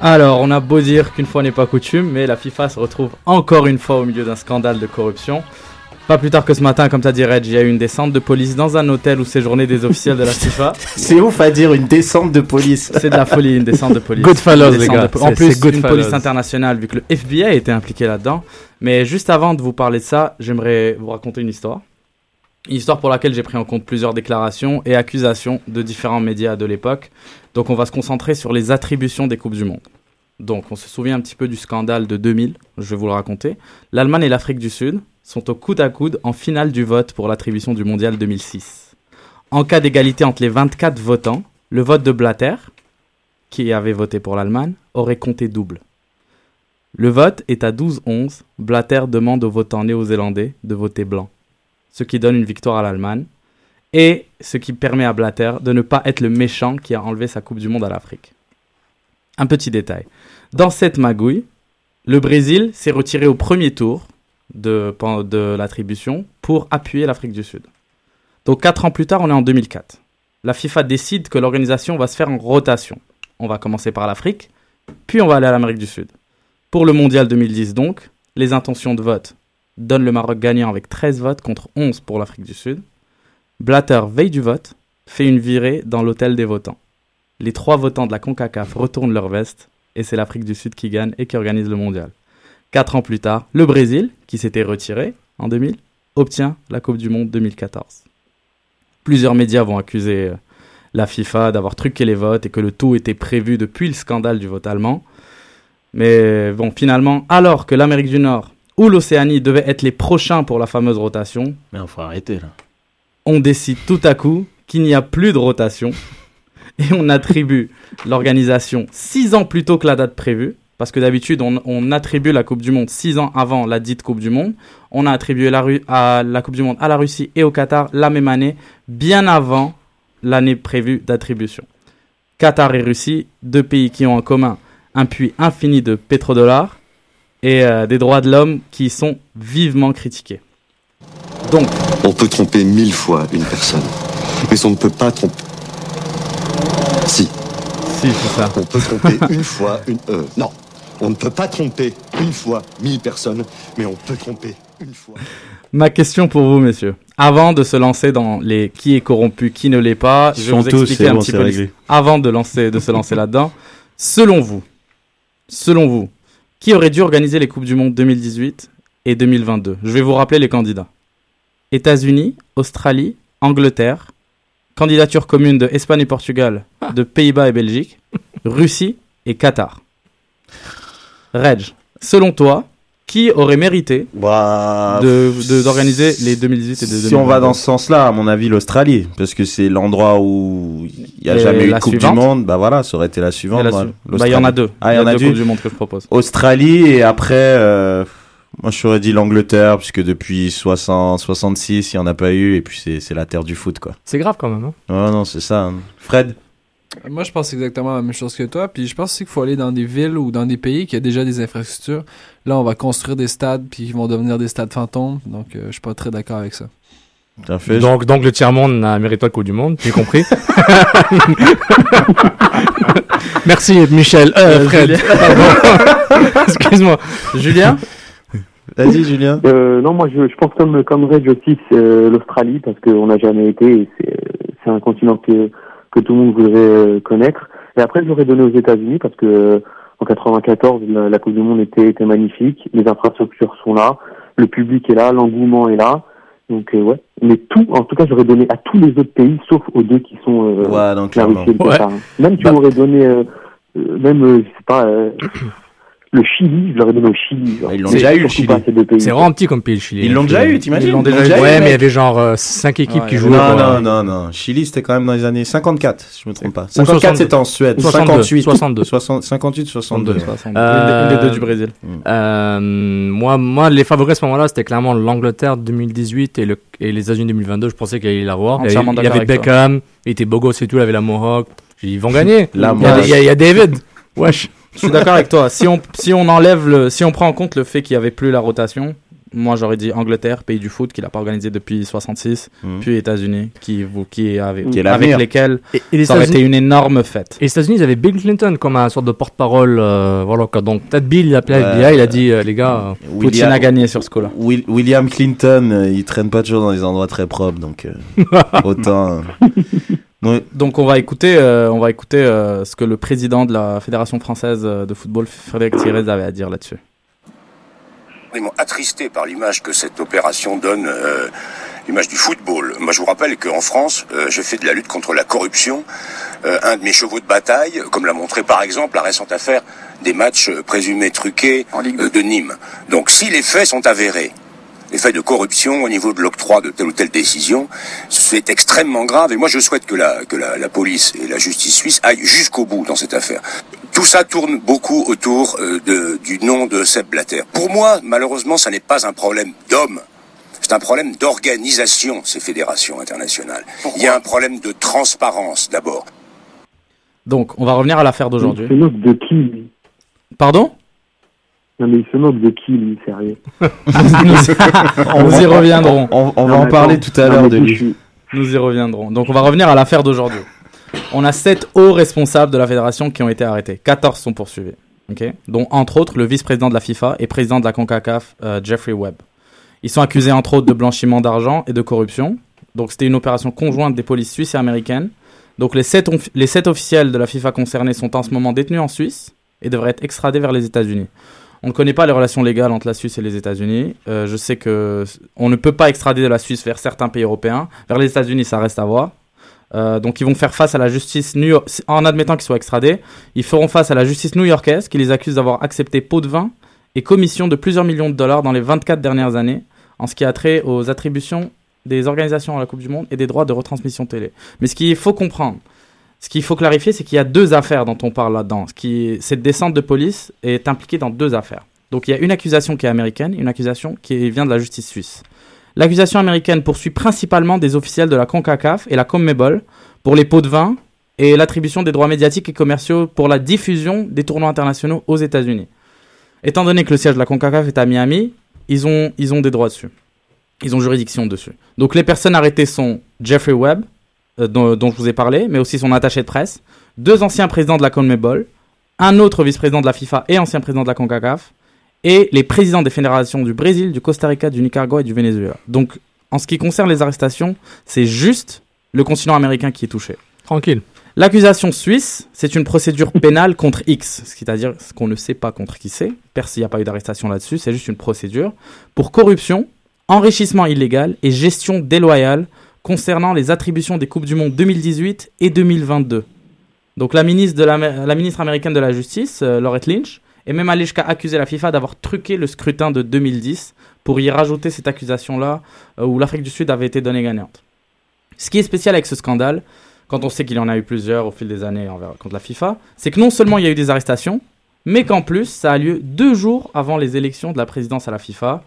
Alors, on a beau dire qu'une fois n'est pas coutume, mais la FIFA se retrouve encore une fois au milieu d'un scandale de corruption. Pas plus tard que ce matin, comme t'as dit Reg, il y a eu une descente de police dans un hôtel où séjournaient des officiels de la FIFA. C'est ouf à dire une descente de police. C'est de la folie, une descente de police. Goodfellas, les gars. po- En plus, une police internationale, vu que le FBI a été impliqué là-dedans. Mais juste avant de vous parler de ça, j'aimerais vous raconter une histoire. Histoire pour laquelle j'ai pris en compte plusieurs déclarations et accusations de différents médias de l'époque. Donc on va se concentrer sur les attributions des Coupes du Monde. Donc, on se souvient un petit peu du scandale de 2000, je vais vous le raconter. L'Allemagne et l'Afrique du Sud sont au coude à coude en finale du vote pour l'attribution du mondial 2006. En cas d'égalité entre les 24 votants, le vote de Blatter, qui avait voté pour l'Allemagne, aurait compté double. Le vote est à 12-11. Blatter demande aux votants néo-zélandais de voter blanc, ce qui donne une victoire à l'Allemagne et ce qui permet à Blatter de ne pas être le méchant qui a enlevé sa Coupe du Monde à l'Afrique. Un petit détail. Dans cette magouille, le Brésil s'est retiré au premier tour de, l'attribution pour appuyer l'Afrique du Sud. Donc quatre ans plus tard, on est en 2004. La FIFA décide que l'organisation va se faire en rotation. On va commencer par l'Afrique, puis on va aller à l'Amérique du Sud. Pour le Mondial 2010 donc, les intentions de vote donnent le Maroc gagnant avec 13 votes contre 11 pour l'Afrique du Sud. Blatter veille du vote, fait une virée dans l'hôtel des votants. Les trois votants de la CONCACAF retournent leur veste et c'est l'Afrique du Sud qui gagne et qui organise le mondial. Quatre ans plus tard, le Brésil, qui s'était retiré en 2000, obtient la Coupe du Monde 2014. Plusieurs médias vont accuser euh, la FIFA d'avoir truqué les votes et que le tout était prévu depuis le scandale du vote allemand. Mais bon, finalement, alors que l'Amérique du Nord ou l'Océanie devaient être les prochains pour la fameuse rotation, Mais on faut arrêter là. on décide tout à coup qu'il n'y a plus de rotation et on attribue l'organisation six ans plus tôt que la date prévue. Parce que d'habitude, on, on attribue la Coupe du Monde six ans avant la dite Coupe du Monde. On a attribué la, à la Coupe du Monde à la Russie et au Qatar la même année, bien avant l'année prévue d'attribution. Qatar et Russie, deux pays qui ont en commun un puits infini de pétrodollars et euh, des droits de l'homme qui sont vivement critiqués. Donc, On peut tromper mille fois une personne, mais on ne peut pas tromper. Si. Si, c'est ça. On peut tromper une fois une. Euh, non. On ne peut pas tromper une fois mille personnes, mais on peut tromper une fois. Ma question pour vous, messieurs. Avant de se lancer dans les qui est corrompu, qui ne l'est pas, je vais vous expliquer un bon, petit peu. Avant de, lancer, de se lancer là-dedans, selon vous, selon vous, qui aurait dû organiser les Coupes du Monde 2018 et 2022 Je vais vous rappeler les candidats. États-Unis, Australie, Angleterre, candidature commune de Espagne et Portugal, de Pays-Bas et Belgique, Russie et Qatar. Reg, selon toi, qui aurait mérité de- de- d'organiser les 2018 et de Si 2022 on va dans ce sens-là, à mon avis, l'Australie, parce que c'est l'endroit où il n'y a Et jamais eu de la Coupe suivante du Monde. Bah voilà, ça aurait été la suivante. Bah, il y en a deux. Ah, il y en a deux. Coupes du Monde que je propose. Australie et après, euh, moi je t'aurais dit l'Angleterre, puisque depuis 60, 66, il n'y en a pas eu, et puis c'est c'est la terre du foot, quoi. C'est grave quand même. Hein. Non, non, c'est ça. hein. Fred? Moi, je pense exactement la même chose que toi. Puis je pense aussi qu'il faut aller dans des villes ou dans des pays qui ont déjà des infrastructures. Là, on va construire des stades, puis ils vont devenir des stades fantômes. Donc, euh, je suis pas très d'accord avec ça. Fait Donc, donc le tiers-monde a mérité le coup du monde, j'ai compris. Merci Michel, euh, Euh, Fred. Excuse-moi. Julien? Vas-y, Julien. Euh, non, moi je, je pense comme comme Reg aussi, c'est euh, l'Australie parce qu'on n'a jamais été. et C'est c'est un continent que que tout le monde voudrait euh, connaître. Et après, j'aurais donné aux États-Unis parce que euh, en 94, la, la Coupe du Monde était était magnifique. Les infrastructures sont là, le public est là, l'engouement est là. Donc euh, ouais. Mais tout, en tout cas, j'aurais donné à tous les autres pays sauf aux deux qui sont euh, Ouais, donc, la. Russie et le Ouais. Même tu Bah- m'aurais donné, euh, euh, même euh, je sais pas. Euh, le Chili, je l'aurais donné au Chili. genre. Ils l'ont déjà eu, le Chili. C'est vraiment petit comme pays le Chili. Ils l'ont hein. déjà eu, t'imagines Ils l'ont l'ont déjà eu. déjà eu, Ouais, mais il y avait genre 5 équipes qui jouaient. Non, non, non, non. Chili, c'était quand même dans les années 54, si je me trompe pas. Ou 54, 62. c'était en Suède. 62, 58. 62. 60, 58, 62. 62. Euh, Une des- une des deux du Brésil. euh, moi, moi, les favoris à ce moment-là, c'était clairement l'Angleterre 2018 et, le, et les États-Unis 2022. Je pensais qu'il allait l'avoir. Il y Entièrement avait- il y avait. Beckham, il était beau gosse et tout, il avait la mohawk. Ils vont gagner. La il, y a, mohawk. il y a- il y a David. Wesh. Je suis d'accord avec toi. Si on, si on enlève le, si on prend en compte le fait qu'il n'y avait plus la rotation, moi j'aurais dit Angleterre, pays du foot, qui l'a pas organisé depuis 66, Mhm. puis États-Unis, qui, vous- qui, avait, Qui est avec lesquels Et, et les ça aurait été une énorme fête. Et les États-Unis, ils avaient Bill Clinton comme un sorte de porte-parole. euh, voilà, quoi. Donc, peut-être Bill, il a appelé. FBI, il a dit, euh, les gars. euh, Poutine a gagné sur ce coup-là. Will- William Clinton, euh, il traîne pas toujours dans des endroits très propres, donc euh, autant. Donc on va écouter, euh, on va écouter euh, ce que le président de la Fédération française euh, de football, Frédéric Thierry, avait à dire là-dessus. extrêmement attristé par l'image que cette opération donne, euh, l'image du football. Moi, je vous rappelle qu'en France, euh, j'ai fait de la lutte contre la corruption. Euh, un de mes chevaux de bataille, comme l'a montré par exemple la récente affaire des matchs présumés truqués euh, de Nîmes. Donc si les faits sont avérés, les faits de corruption au niveau de l'octroi de telle ou telle décision, c'est extrêmement grave. Et moi, je souhaite que la, que la, la police et la justice suisse aillent jusqu'au bout dans cette affaire. Tout ça tourne beaucoup autour euh, de, du nom de Sepp Blatter. Pour moi, malheureusement, ça n'est pas un problème d'homme. C'est un problème d'organisation, ces fédérations internationales. Il y a un problème de transparence, d'abord. Donc, on va revenir à l'affaire d'aujourd'hui. Pardon? Non, mais il se moque de qui, lui, sérieux Nous y reviendrons. On, on va Non, en parler attends, tout à l'heure de lui. suis- Nous y reviendrons. Donc, on va revenir à l'affaire d'aujourd'hui. On a sept hauts responsables de la fédération qui ont été arrêtés. 14 sont poursuivis. ok? Dont, entre autres, le vice-président de la FIFA et président de la CONCACAF, euh, Jeffrey Webb. Ils sont accusés, entre autres, de blanchiment d'argent et de corruption. Donc, c'était une opération conjointe des polices suisses et américaines. Donc, les sept, onf- les sept officiels de la FIFA concernés sont en ce moment détenus en Suisse et devraient être extradés vers les États-Unis. On ne connaît pas les relations légales entre la Suisse et les États-Unis. Euh, je sais que on ne peut pas extrader de la Suisse vers certains pays européens. Vers les États-Unis, ça reste à voir. Euh, donc ils vont faire face à la justice new en admettant qu'ils soient extradés. Ils feront face à la justice new-yorkaise qui les accuse d'avoir accepté pot de vin et commission de plusieurs millions de dollars dans les 24 dernières années en ce qui a trait aux attributions des organisations à la Coupe du Monde et des droits de retransmission télé. Mais ce qu'il faut comprendre, ce qu'il faut clarifier, c'est qu'il y a deux affaires dont on parle là-dedans. Cette descente de police est impliquée dans deux affaires. Donc il y a une accusation qui est américaine, une accusation qui vient de la justice suisse. L'accusation américaine poursuit principalement des officiels de la CONCACAF et la CONMEBOL pour les pots de vin et l'attribution des droits médiatiques et commerciaux pour la diffusion des tournois internationaux aux États-Unis. Étant donné que le siège de la CONCACAF est à Miami, ils ont, des droits dessus. Ils ont juridiction dessus. Donc les personnes arrêtées sont Jeffrey Webb, dont, dont je vous ai parlé, mais aussi son attaché de presse, deux anciens présidents de la CONMEBOL, un autre vice-président de la FIFA et ancien président de la CONCACAF, et les présidents des fédérations du Brésil, du Costa Rica, du Nicaragua et du Venezuela. Donc, en ce qui concerne les arrestations, c'est juste le continent américain qui est touché. Tranquille. L'accusation suisse, c'est une procédure pénale contre X, c'est-à-dire ce qu'on ne sait pas contre qui c'est. Perce, il n'y a pas eu d'arrestation là-dessus, c'est juste une procédure pour corruption, enrichissement illégal et gestion déloyale concernant les attributions des Coupes du Monde 2018 et 2022. Donc la ministre, la, ministre américaine de la Justice, euh, Lorette Lynch, est même allée jusqu'à accuser la FIFA d'avoir truqué le scrutin de 2010 pour y rajouter cette accusation-là euh, où l'Afrique du Sud avait été donnée gagnante. Ce qui est spécial avec ce scandale, quand on sait qu'il y en a eu plusieurs au fil des années envers, contre la FIFA, c'est que non seulement il y a eu des arrestations, mais qu'en plus ça a lieu deux jours avant les élections de la présidence à la FIFA,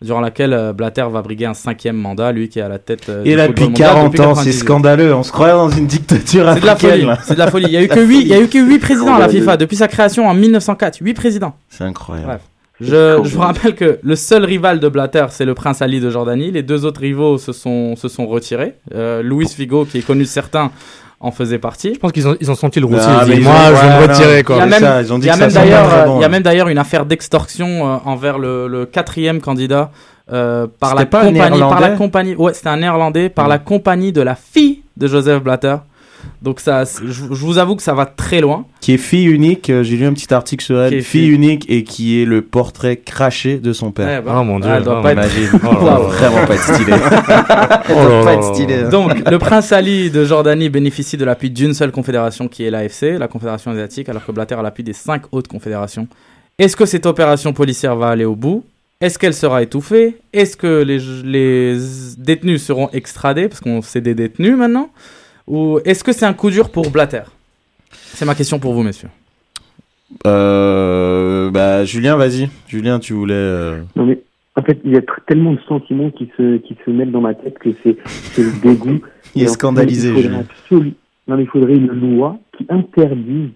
durant laquelle euh, Blatter va briguer un cinquième mandat, lui qui est à la tête. euh, Et là, depuis mondial 40 ans, c'est 98. scandaleux. On se croyait dans une dictature C'est de la africaine. C'est de la folie. Il y a eu que 8, il y a eu que 8 présidents à la. FIFA depuis sa création en 1904. 8 présidents. C'est incroyable. Bref. Je, je vous rappelle que le seul rival de Blatter, c'est le prince Ali de Jordanie. Les deux autres rivaux se sont, se sont retirés. Euh, Luis Figo, qui est connu de certains, en faisait partie. Je pense qu'ils ont, ils ont senti le ils disent, moi, je vais me retirer, quoi. Il y a même, ça, ils ont dit il y a même d'ailleurs, euh, bon, hein. même d'ailleurs une affaire d'extorsion euh, envers le, le quatrième candidat euh, par la C'était pas un compagnie, par la compagnie. Ouais, c'était un néerlandais par la compagnie de la fille de Joseph Blatter. Donc ça, je, je vous avoue que ça va très loin. Qui est fille unique, euh, j'ai lu un petit article sur elle, Qui est fille fille- unique et qui est le portrait craché de son père. Eh ben, Oh mon Dieu, elle doit Oh, pas être-. Oh là vraiment pas être stylé. Elle Oh doit pas être là stylé. là. hein. Donc, le prince Ali de Jordanie bénéficie de l'appui d'une seule confédération qui est l'AFC, la Confédération asiatique, alors que Blatter a l'appui des cinq autres confédérations. Est-ce que cette opération policière va aller au bout? Est-ce qu'elle sera étouffée? Est-ce que les, les détenus seront extradés? Parce qu'on c'est des détenus maintenant. Ou est-ce que c'est un coup dur pour Blatter? C'est ma question pour vous, messieurs. Euh, bah, Julien, vas-y. Julien, tu voulais. euh, Non mais en fait, il y a tellement de sentiments qui se qui se mettent dans ma tête que c'est le dégoût. Il est Et en fait, scandalisé, Il Julien. absolu- non, mais il faudrait une loi qui interdise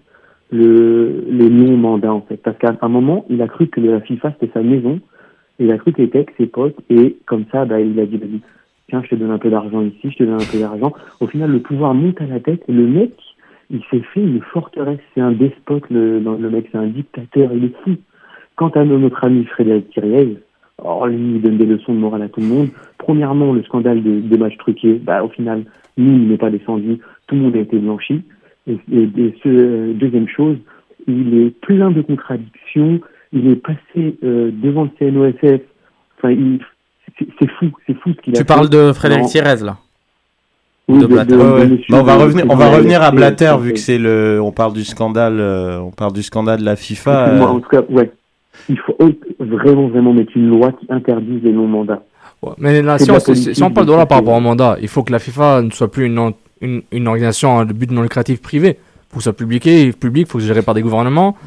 le les non mandats en fait, parce qu'à un moment, il a cru que la FIFA c'était sa maison. Et il a cru qu'il était avec ses potes et comme ça, bah, il a dit vas-y, tiens, je te donne un peu d'argent ici, je te donne un peu d'argent. Au final, le pouvoir monte à la tête et le mec, il s'est fait une forteresse. C'est un despote, le, mec, c'est un dictateur, il est fou. Quant à notre ami Frédéric Thiriez, alors lui, il donne des leçons de morale à tout le monde. Premièrement, le scandale des, des matchs truqués, bah, au final, nous, il n'est pas descendu, tout le monde a été blanchi. Et, euh, deuxième chose, il est plein de contradictions, il est passé euh, devant le CNOSF, enfin, il- c'est fou, c'est fou ce qu'il a Tu fait. parles de Frédéric Non. Thierez, là Oui, de de- Blatter. de- Ouais, ouais. monsieur Bah, on va revenir, on va président revenir à Blatter vu que c'est le, on parle du scandale, euh, on parle du scandale de la FIFA. Excuse-moi, euh, en tout cas, ouais. Il faut vraiment, vraiment mettre une loi qui interdise les non-mandats. Mais là, si on, si- parle de là par rapport au mandat, il faut que la FIFA ne soit plus une, en- une, une organisation à but non lucratif privé. Il faut que ce soit publié, public, il faut que ce soit géré par des gouvernements.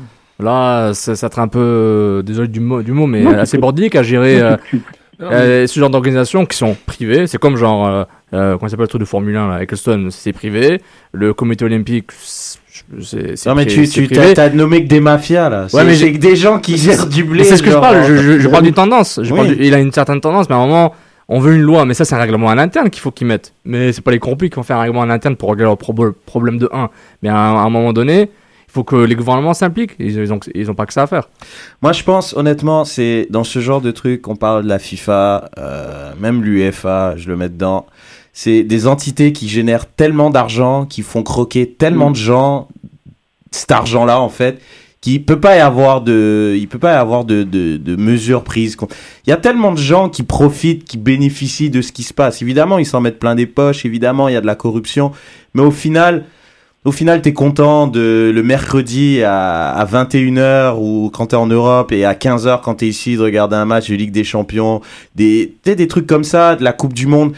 Là, ça, ça serait un peu, euh, désolé du mot, du mot mais Non, assez bordélique à gérer Non, euh, Non, euh, ce genre d'organisations qui sont privées. C'est comme genre, euh, euh, comment s'appelle le truc de Formule 1 là, Eccleston, c'est privé. Le comité olympique, c'est c'est Non mais tu, tu privé. t'as, nommé que des mafias là. C'est, Ouais, mais j'ai- que des gens qui gèrent du blé. C'est ce que je parle. Je, je- je euh, parle d'une tendance. Je Oui. parle du- il a une certaine tendance, mais à un moment, on veut une loi. Mais ça, c'est un règlement à l'interne qu'il faut qu'ils mettent. Mais c'est pas les corrompus qui vont faire un règlement à l'interne pour régler leurs prob- problèmes de 1. Mais à un, à un moment donné, faut que les gouvernements s'impliquent. Ils, ils ont, ils ont pas que ça à faire. Moi, je pense, honnêtement, c'est dans ce genre de truc, on parle de la FIFA, euh, même l'UEFA, je le mets dedans. C'est des entités qui génèrent tellement d'argent, qui font croquer tellement de gens, cet argent-là, en fait, qu'il peut pas y avoir de, il peut pas y avoir de, de, de mesures prises. Il y a tellement de gens qui profitent, qui bénéficient de ce qui se passe. Évidemment, ils s'en mettent plein des poches. Évidemment, il y a de la corruption. Mais au final, au final, t'es content de le mercredi à, à 21h ou quand t'es en Europe et à 15h quand t'es ici de regarder un match de Ligue des Champions, des, des trucs comme ça, de la Coupe du Monde.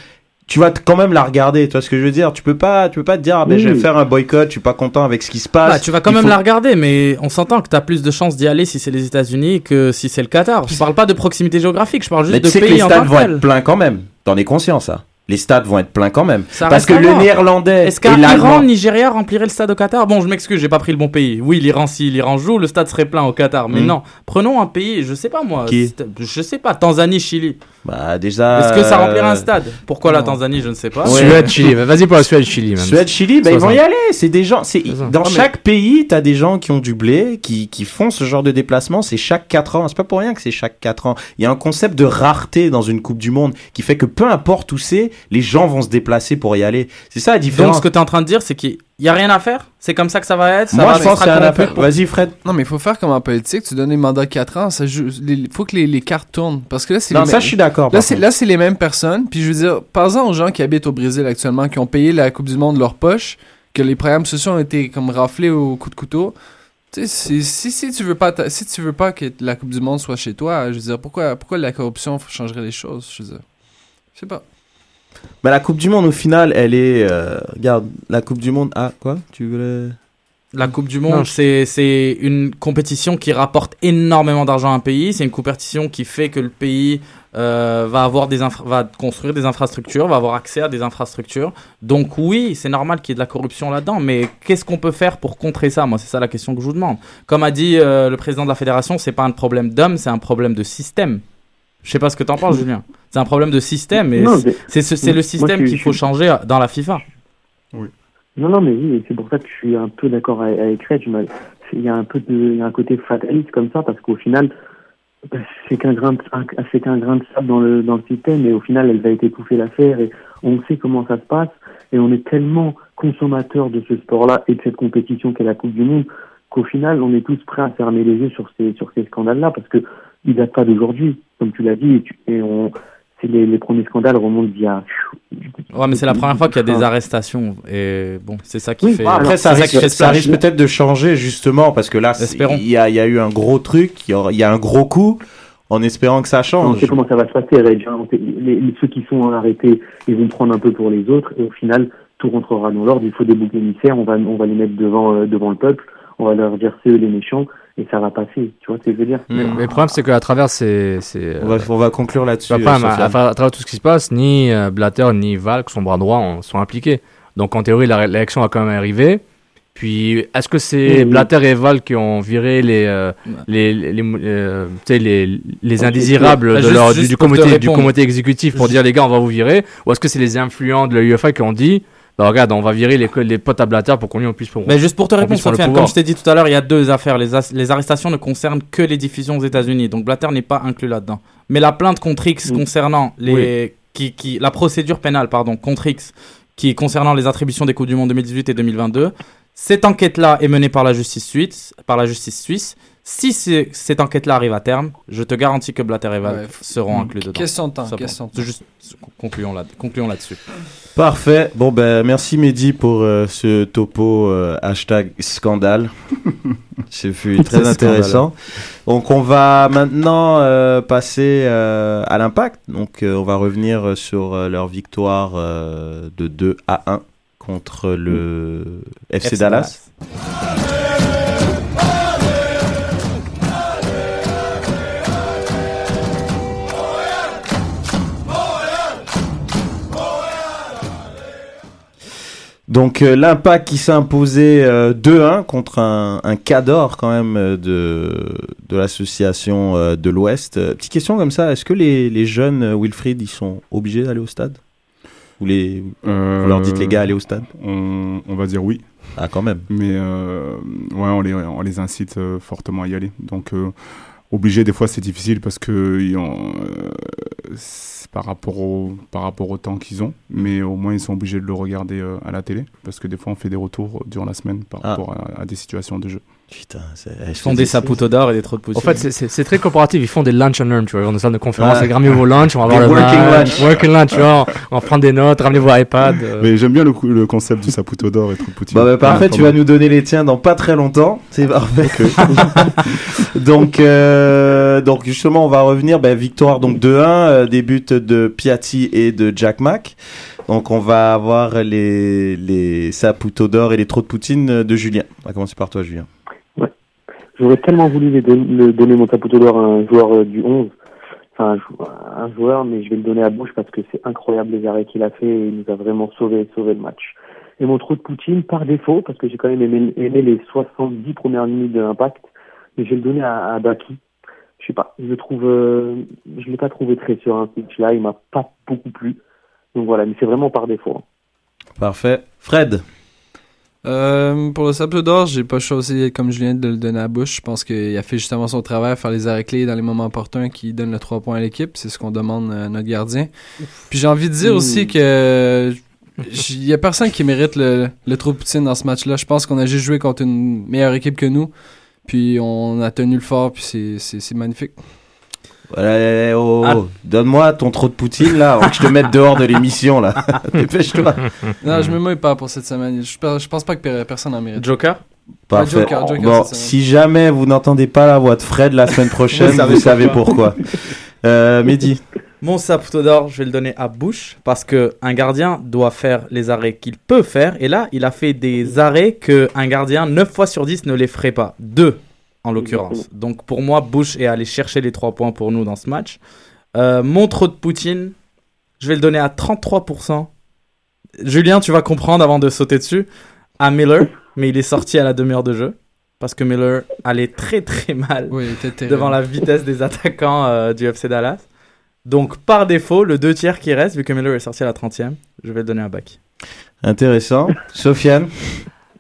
Tu vas quand même la regarder, tu vois ce que je veux dire? Tu peux pas, tu peux pas te dire, ah ben Oui. je vais faire un boycott, je suis pas content avec ce qui se passe. Bah, tu vas quand Il même faut- la regarder, mais on s'entend que tu as plus de chances d'y aller si c'est les États-Unis que si c'est le Qatar. Je parle pas de proximité géographique, je parle juste Mais de tu sais que pays les en stades vont être pleins quand même. T'en es conscient ça Les stades vont être pleins quand même. Ça Parce que le néerlandais Est-ce qu'un. Iran, Nigeria remplirait le stade au Qatar? Bon, je m'excuse, j'ai pas pris le bon pays. Oui, l'Iran, si l'Iran joue, le stade serait plein au Qatar. Mais Hmm. non, prenons un pays, je sais pas moi. Qui? Je sais pas, Tanzanie, Chili. Bah déjà. Est-ce que ça euh, remplirait un stade? Pourquoi la. Tanzanie, je ne sais pas. Ouais. Suède, Chili. Vas-y pour la Suède, Chili. Même. Suède, Chili, bah, ils vont y 60. aller. C'est des gens. C'est dans Ah, mais- chaque pays, t'as des gens qui ont du blé, qui, qui font ce genre de déplacement. C'est chaque 4 ans. C'est pas pour rien que c'est chaque 4 ans. Il y a un concept de rareté dans une Coupe du Monde qui fait que peu importe où c'est, les gens vont se déplacer pour y aller. C'est ça la Donc, différence. ce que tu es en train de dire, c'est qu'il y a rien à faire? C'est comme ça que ça va être? Ça Moi, va, je ça pense qu'il y a rien à faire. pour- Vas-y, Fred. Non, mais il faut faire comme en politique. Tu donnes les mandats de 4 ans. Il faut que les, les cartes tournent. Parce que là, c'est Non, les ça, mêmes- je suis d'accord, Là, par c'est contre. là, c'est les mêmes personnes. Puis je veux dire, parlez-en aux gens qui habitent au Brésil actuellement, qui ont payé la Coupe du Monde de leur poche, que les programmes sociaux ont été comme raflés au coup de couteau. Tu sais, si, si, si tu veux pas ta- si tu veux pas que la Coupe du Monde soit chez toi, je veux dire, pourquoi, pourquoi la corruption changerait les choses Je veux dire, je sais pas. Mais la Coupe du Monde, au final, elle est. euh, regarde, la Coupe du Monde. Ah, quoi Tu voulais. La Coupe du Monde, c'est c'est une compétition qui rapporte énormément d'argent à un pays. C'est une compétition qui fait que le pays euh, va avoir des infra- va construire des infrastructures, va avoir accès à des infrastructures. Donc oui, c'est normal qu'il y ait de la corruption là-dedans. Mais qu'est-ce qu'on peut faire pour contrer ça? Moi, c'est ça la question que je vous demande. Comme a dit euh, le président de la fédération, c'est pas un problème d'homme, c'est un problème de système. Je sais pas ce que t'en penses, Julien. C'est un problème de système et c'est- le système qu'il faut changer dans la FIFA. Non, non, mais oui, et c'est pour ça que je suis un peu d'accord avec, Red. Il y a un peu de, il y a un côté fataliste comme ça, parce qu'au final, bah, c'est qu'un grain, c'est qu'un grain de sable dans le, dans le système, et au final, elle va être étouffer l'affaire, et on sait comment ça se passe, et on est tellement consommateurs de ce sport-là et de cette compétition qu'est la Coupe du Monde, qu'au final, on est tous prêts à fermer les yeux sur ces, sur ces scandales-là, parce que ils datent pas d'aujourd'hui, comme tu l'as dit, et, tu- et on, c'est les, les premiers scandales remontent d'il y a Ouais, mais c'est la première fois qu'il y a des Ah. arrêtations. Et bon, c'est ça qui Oui, fait. après, ça risque, qui fait ça splash. risque peut-être de changer justement parce que là, il y a, il y a eu un gros truc, il y, il a un gros coup, en espérant que ça On change. sait comment ça va se passer, Reg. hein. On les- les- ceux qui sont arrêtés, ils vont prendre un peu pour les autres, et au final, tout rentrera dans l'ordre. Il faut des boucs émissaires, on va, on va les mettre devant, euh, devant le peuple, on va leur dire c'est eux les méchants, et ça va passer. Tu vois ce que je veux dire Mais, mais le problème, c'est qu'à travers ces. ces On va, on va conclure là-dessus. Euh, à, Sofiane. à- à travers tout ce qui se passe, ni euh, Blatter ni Valk, son bras droit, en- sont impliqués. Donc en théorie, la- l'élection va quand même arriver. Puis, est-ce que c'est Oui, oui. Blatter et Valk qui ont viré les, euh, les, les, les, euh, les, indésirables de juste- leur, juste du, comité, du comité exécutif pour dire les gars, on va vous virer? Ou est-ce que c'est les influents de la UEFA qui ont dit bah, regarde, on va virer les, les potes à Blatter pour qu'on puisse pour Mais juste pour te répondre, Sofiane, comme je t'ai dit tout à l'heure, il y a deux affaires. Les, arrestations ne concernent que les diffusions aux États-Unis. Donc Blatter n'est pas inclus là-dedans. Mais la plainte contre X concernant les. Qui, qui, la procédure pénale, pardon, contre X, qui concernant les attributions des Coupes du Monde 2018 et 2022, cette enquête-là est menée par la justice suisse. Par la justice suisse. Si c'est- cette enquête-là arrive à terme, je te garantis que Blatter et Ouais. seront Mm. inclus dedans. Question de temps, question bon. Juste concluons là, concluons là-dessus. Parfait. Bon, ben, merci Mehdi pour euh, ce topo euh, hashtag scandale. Ce fut très C'est intéressant. Donc, on va maintenant euh, passer euh, à l'impact. Donc, euh, on va revenir sur euh, leur victoire euh, de 2 à 1 contre le FC, FC Dallas. Donc euh, l'impact qui s'est imposé euh, 2-1 contre un, un cador quand même euh, de, de l'association euh, de l'Ouest. Petite question comme ça, est-ce que les, les jeunes Wilfried ils sont obligés d'aller au stade? Ou les, vous leur dites les gars allez au stade? On, on va dire oui. Ah quand même. Mais euh, ouais, on les, on les incite fortement à y aller. Donc euh, obligé des fois c'est difficile parce que ils ont, euh, par rapport au par rapport au temps qu'ils ont, mais au moins ils sont obligés de le regarder euh, à la télé parce que des fois on fait des retours durant la semaine par Ah. rapport à, à des situations de jeu. Putain, Ils font des saputo d'or et des trous de poutine. En fait, c'est- c'est c'est très coopératif. Ils font des lunch and learn, tu vois. Ils vont dans des salles de conférence, Ouais. ils ramenez vos lunch, on va voir Des le working lunch. Working lunch, tu vois. On va prendre des notes, ramenez vos iPads. euh. Mais j'aime bien le, concept du saputo d'or et trou de poutine. Bah, bah, parfait, Ouais, tu vas nous donner les tiens dans pas très longtemps. C'est parfait. donc, euh, donc justement, on va revenir. Ben, victoire donc 2-1, euh, des buts de Piatti et de Jack Mack. Donc on va avoir les, les Saputo d'or et les trous de poutine de Julien. On va commencer par toi, Julien. J'aurais tellement voulu le donner mon tapoteau d'or à un joueur euh, du 11, enfin un, jou- un joueur, mais je vais le donner à Bush parce que c'est incroyable les arrêts qu'il a fait et il nous a vraiment sauvé, le match. Et mon trou de Poutine, par défaut, parce que j'ai quand même aimé, les 70 premières minutes de l'impact, mais je vais le donner à, à Baki. Je sais pas, je trouve, euh, l'ai pas trouvé très sur un pitch là, il m'a pas beaucoup plu. Donc voilà, mais c'est vraiment par défaut. hein. Parfait. Fred? Euh, pour le sable d'or, j'ai pas choisi comme Julien de le donner à Bush. Je pense qu'il a fait justement son travail, faire les arrêts clés dans les moments opportuns qui donnent le 3 points à l'équipe. C'est ce qu'on demande à notre gardien. Puis j'ai envie de dire Mmh. aussi que il y a personne qui mérite le, le trou de poutine dans ce match-là. Je pense qu'on a juste joué contre une meilleure équipe que nous. Puis on a tenu le fort, puis c'est magnifique. Ouais, oh, Ah. Donne-moi ton trou de poutine là, avant que je te mette dehors de l'émission là. Dépêche-toi. Non, je me mouille pas pour cette semaine. Je, pe- je pense pas que per- personne en mérite. Joker? Parfait. Ouais, Joker, Joker, bon, si jamais vous n'entendez pas la voix de Fred la semaine prochaine, Vous savez vous savez pourquoi. pourquoi. Euh, Mehdi. Mon saputo d'or, je vais le donner à Bush parce que un gardien doit faire les arrêts qu'il peut faire. Et là, il a fait des arrêts que un gardien 9 fois sur 10 ne les ferait pas. Deux, en l'occurrence. Donc pour moi, Bush est allé chercher les 3 points pour nous dans ce match. Euh, mon trop de Poutine, je vais le donner à 33%. Julien, tu vas comprendre avant de sauter dessus. À Miller, mais il est sorti à la demi-heure de jeu. Parce que Miller allait très très mal Oui, devant la vitesse des attaquants euh, du FC Dallas. Donc par défaut, le 2 tiers qui reste, vu que Miller est sorti à la 30e, je vais le donner à Baki. Intéressant. Sofiane?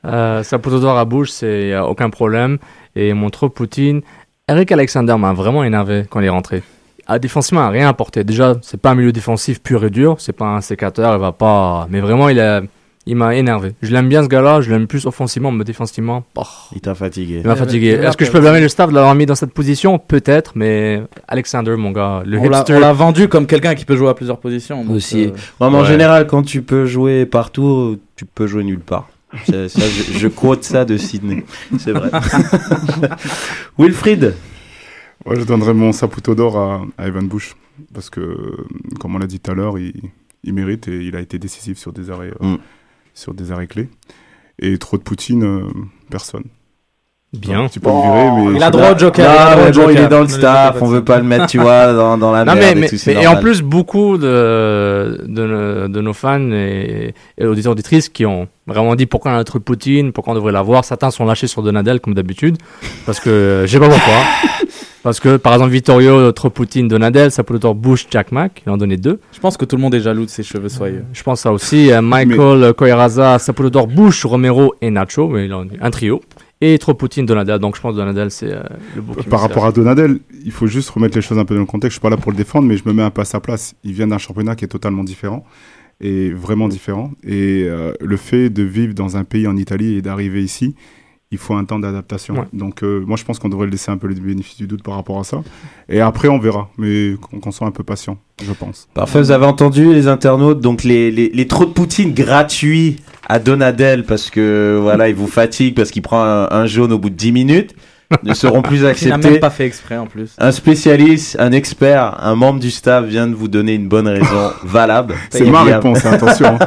Euh, Saputo d'or à bouche, c'est aucun problème. Et mon trop Poutine, Eric Alexander m'a vraiment énervé quand il est rentré. Ah, défensivement, il a rien apporté. Déjà, c'est pas un milieu défensif pur et dur, c'est pas un sécateur, il va pas. Mais vraiment, il a, il m'a énervé. Je l'aime bien ce gars-là, je l'aime plus offensivement, mais défensivement, oh, Il t'a fatigué. il m'a fatigué. Est-ce que je peux blâmer le staff de l'avoir mis dans cette position? Peut-être, mais Alexander, mon gars, le On l'a hipster. on l'a vendu comme quelqu'un qui peut jouer à plusieurs positions. donc, Aussi. euh, Ouais, mais en Ouais. général, quand tu peux jouer partout, tu peux jouer nulle part. Ça, je, je quote ça de Sydney. C'est vrai. Wilfried Ouais, je donnerais mon saputo d'or à, à Evan Bush parce que, comme on l'a dit tout à l'heure, il, il mérite et il a été décisif sur des arrêts, euh, Mm. sur des arrêts clés. Et trop de Poutine, euh, personne. Bien. Tu peux le virer, mais Il a droit au Joker. Non, mais bon, il est dans le le staff, on veut pas le mettre, tu vois, dans, dans la Non, merde mais, et mais- tout, mais- et en plus, beaucoup de, de, nos- de nos fans et, et auditeurs auditrices qui ont vraiment dit pourquoi on a un truc Poutine, pourquoi on devrait l'avoir. Certains sont lâchés sur Donadel, comme d'habitude, parce que je sais pas pourquoi. parce que, par exemple, Vittorio, trop Poutine, Donadel, ça peut le Bush, Jack Mack, il en donnait deux. Je pense que tout le monde est jaloux de ses cheveux soyeux. Je pense ça aussi. Euh, Michael euh, Koiraza, Sapolodor, Bush, Romero et Nacho, mais il en un trio. Et trop Poutine, Donadel. Donc je pense que Donadel, c'est euh, le beau Par rapport à Donadel, il faut juste remettre les choses un peu dans le contexte. Je suis pas là pour le défendre, mais je me mets un peu à sa place. Il vient d'un championnat qui est totalement différent et vraiment différent. Et euh, le fait de vivre dans un pays en Italie et d'arriver ici, il faut un temps d'adaptation. Ouais. Donc, euh, moi, je pense qu'on devrait le laisser un peu le bénéfice du doute par rapport à ça. Et après, on verra. Mais qu'on soit un peu patient, je pense. Parfait, vous avez entendu les internautes, donc les, les, les trous de poutine gratuits à Donadel parce que voilà, il vous fatigue parce qu'il prend un, un jaune au bout de 10 minutes ne seront plus Il n'a acceptés. même pas fait exprès en plus. Un spécialiste, un expert, un membre du staff vient de vous donner une bonne raison valable. C'est ma réponse, hein, attention.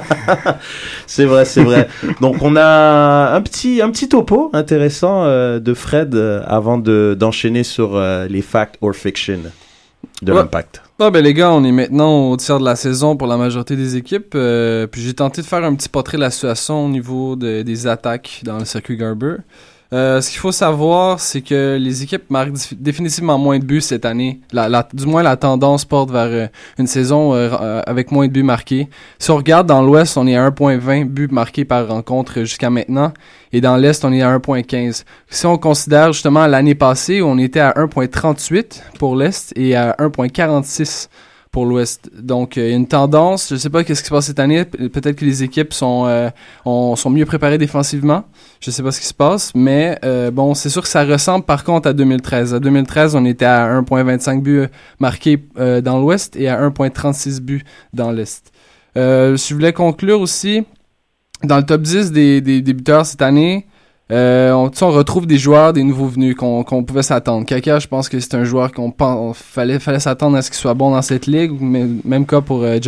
c'est vrai, c'est vrai. Donc on a un petit, un petit topo intéressant euh, de Fred euh, avant de d'enchaîner sur euh, les facts or fiction de Ouais. l'impact. Ah ben les gars, on est maintenant au tiers de la saison pour la majorité des équipes. euh, puis j'ai tenté de faire un petit portrait de la situation au niveau de- des attaques dans le circuit Garber. Euh, ce qu'il faut savoir, c'est que les équipes marquent définitivement moins de buts cette année. La, la- du moins, la tendance porte vers euh, une saison euh, euh, avec moins de buts marqués. Si on regarde dans l'Ouest, on est à 1.20 buts marqués par rencontre jusqu'à maintenant. Et dans l'Est, on est à 1.15. Si on considère justement l'année passée, on était à 1.38 pour l'Est et à 1.46 pour l'Ouest. Donc, euh, il y a une tendance. Je sais pas qu'est-ce qui se passe cette année. Pe- Peut-être que les équipes sont, euh, ont- sont mieux préparées défensivement. Je sais pas ce qui se passe. Mais euh, bon, c'est sûr que ça ressemble par contre à 2013. À 2013, on était à 1.25 buts marqués euh, dans l'Ouest et à 1.36 buts dans l'Est. Euh, je voulais conclure aussi dans le top 10 des, des débuteurs cette année, euh, on, retrouve des joueurs, des nouveaux venus qu'on pouvait s'attendre. Kaka, je pense que c'est un joueur qu'on fallait fallait s'attendre à ce qu'il soit bon dans cette ligue, même cas pour euh.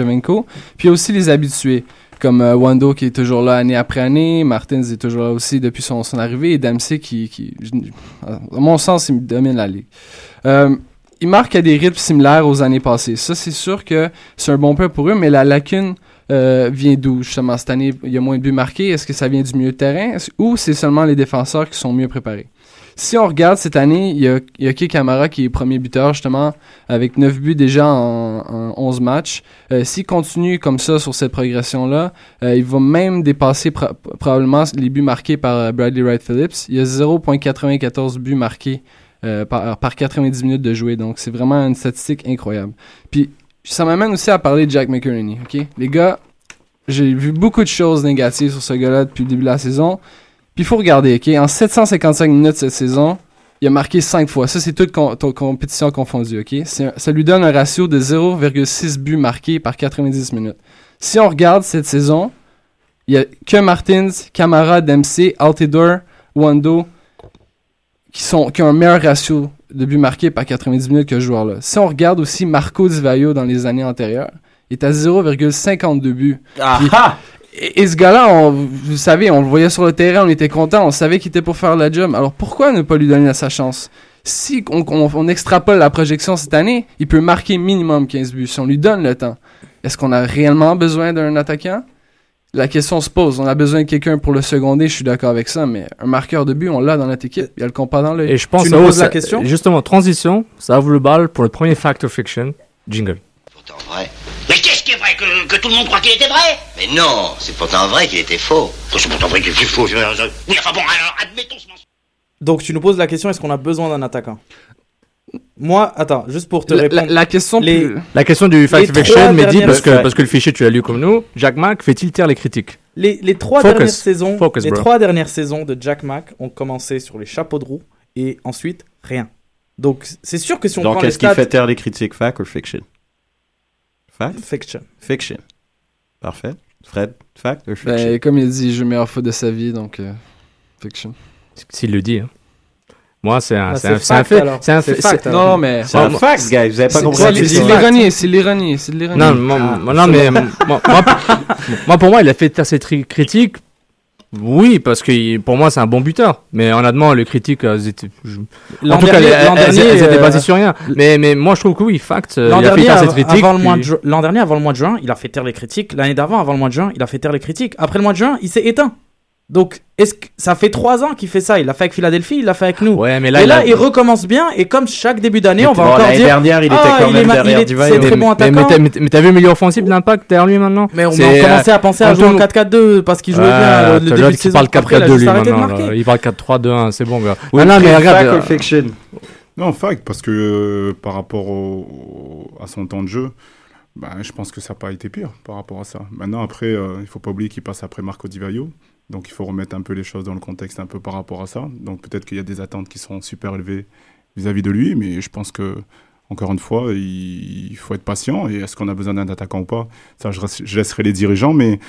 Puis aussi les habitués comme euh, Wando qui est toujours là année après année, Martins est toujours là aussi depuis son, arrivée et Dempsey qui, à mon sens, il domine la ligue. Euh, il marque à des rythmes similaires aux années passées. Ça, c'est sûr que c'est un bon point pour eux, mais la lacune euh, vient d'où justement cette année il y a moins de buts marqués Est-ce que ça vient du milieu de terrain? Ou c'est seulement les défenseurs qui sont mieux préparés? Si on regarde cette année, il y a, il y a qui est premier buteur justement avec 9 buts déjà en, en 11 matchs. Euh, S'il continue comme ça sur cette progression-là, euh, il va même dépasser pro- probablement les buts marqués par Bradley Wright Phillips. Il y a 0.94 buts marqués par, par 90 minutes de jouer. Donc, c'est vraiment une statistique incroyable. Puis, ça m'amène aussi à parler de Jack McInerney, OK? Les gars, j'ai vu beaucoup de choses négatives sur ce gars-là depuis le début de la saison. Puis, il faut regarder, OK? En 755 minutes cette saison, il a marqué 5 fois. Ça, c'est toute com- to- compétition confondue, OK? Ça lui donne un ratio de 0,6 buts marqués par 90 minutes. Si on regarde cette saison, il y a que Martins, Camara, Dempsey, Altidore, Wando qui, sont, qui ont un meilleur ratio de buts marqués par 90 minutes que ce joueur-là. Si on regarde aussi Marco Di Vaio dans les années antérieures, il est à 0,52 buts. Puis- et, et ce gars-là, vous savez, on le voyait sur le terrain, on était content, on savait qu'il était pour faire la job. Alors pourquoi ne pas lui donner sa chance? Si on, on- on extrapole la projection cette année, il peut marquer minimum 15 buts si on lui donne le temps. Est-ce qu'on a réellement besoin d'un attaquant? La question se pose. On a besoin de quelqu'un pour le seconder, je suis d'accord avec ça, mais un marqueur de but, on l'a dans notre équipe. Il y a le compas dans l'œil. Et je pense que ça- Justement, transition, ça ouvre le bal pour le premier Fact or Fiction. Jingle. vrai. Mais qu'est-ce qui est vrai que, que tout le monde croit qu'il était vrai? Mais non, c'est pourtant vrai qu'il était faux. C'est pourtant vrai qu'il était faux. Oui, enfin bon, alors admettons ce mensonge. Donc tu nous poses la question est-ce qu'on a besoin d'un attaquant? Moi, attends, juste pour te La- répondre. la- la question les, plus- La question du Fact les or Fiction, trois Mehdi, dernières- parce que, parce que le fichier tu l'as lu comme nous, Jack Mack fait-il taire les critiques Les, les trois Focus. dernières saisons, Focus, les bro. trois dernières saisons de Jack Mack ont commencé sur les chapeaux de roue et ensuite rien. Donc c'est sûr que si on Donc, prend les qu'est-ce qui stats, fait taire les critiques, fact or fiction Fact Fiction. Fiction. Parfait. Fred, fact or fiction Ben, comme il dit, le meilleur foot de sa vie, donc euh, fiction. S'il le dit. hein. Moi, c'est un, Bah, c'est un, c'est un fact, fait. C'est un fait. alors. Non, mais- C'est un moi- fact, guys. Vous avez pas C'est- compris c'est- l'ironie, c'est l'ironie, c'est l'ironie. Non, moi, Ah, moi- non, mais moi, moi, moi, pour moi, il a fait taire ses tri- critiques. Oui, parce que pour moi, c'est un bon buteur. Mais honnêtement, les critiques, elles étaient. En tout cas, dernier- elles, étaient basées euh, sur rien. Mais, mais moi, je trouve que oui, fact, l'an dernier, avant le mois de juin, il a fait taire les critiques. L'année d'avant, avant le mois de juin, il a fait taire les critiques. Après le mois de juin, il s'est éteint. Donc, est-ce que ça fait trois ans qu'il fait ça Il l'a fait avec Philadelphie, il l'a fait avec nous. Ouais, mais là, et il là, a- il recommence bien. Et comme chaque début d'année, on va Bon, encore l'année dire. dernière, il était ah, quand il même ma- derrière. C'est un très Mais- bon mais- attaquant. mais t'as- mais t'as vu le milieu offensif de l'impact derrière lui maintenant Mais on a commencé euh, à penser à jouer en 4-4-2 parce qu'il jouait Ouais, bien le, le début de saison. parle il a 4-4-2 juste lui maintenant. Il parle 4-3-2-1, c'est bon, gars. Non, non, mais fact regarde. euh, Non, fact, parce que euh, par rapport à son temps de jeu, Ben, je pense que ça n'a pas été pire par rapport à ça. Maintenant, après, euh, il ne faut pas oublier qu'il passe après Marco Di Vaio. Donc, il faut remettre un peu les choses dans le contexte un peu par rapport à ça. Donc, peut-être qu'il y a des attentes qui sont super élevées vis-à-vis de lui. Mais je pense que, encore une fois, il, faut être patient. Et est-ce qu'on a besoin d'un attaquant ou pas? Ça, je, laisserai les dirigeants. Mais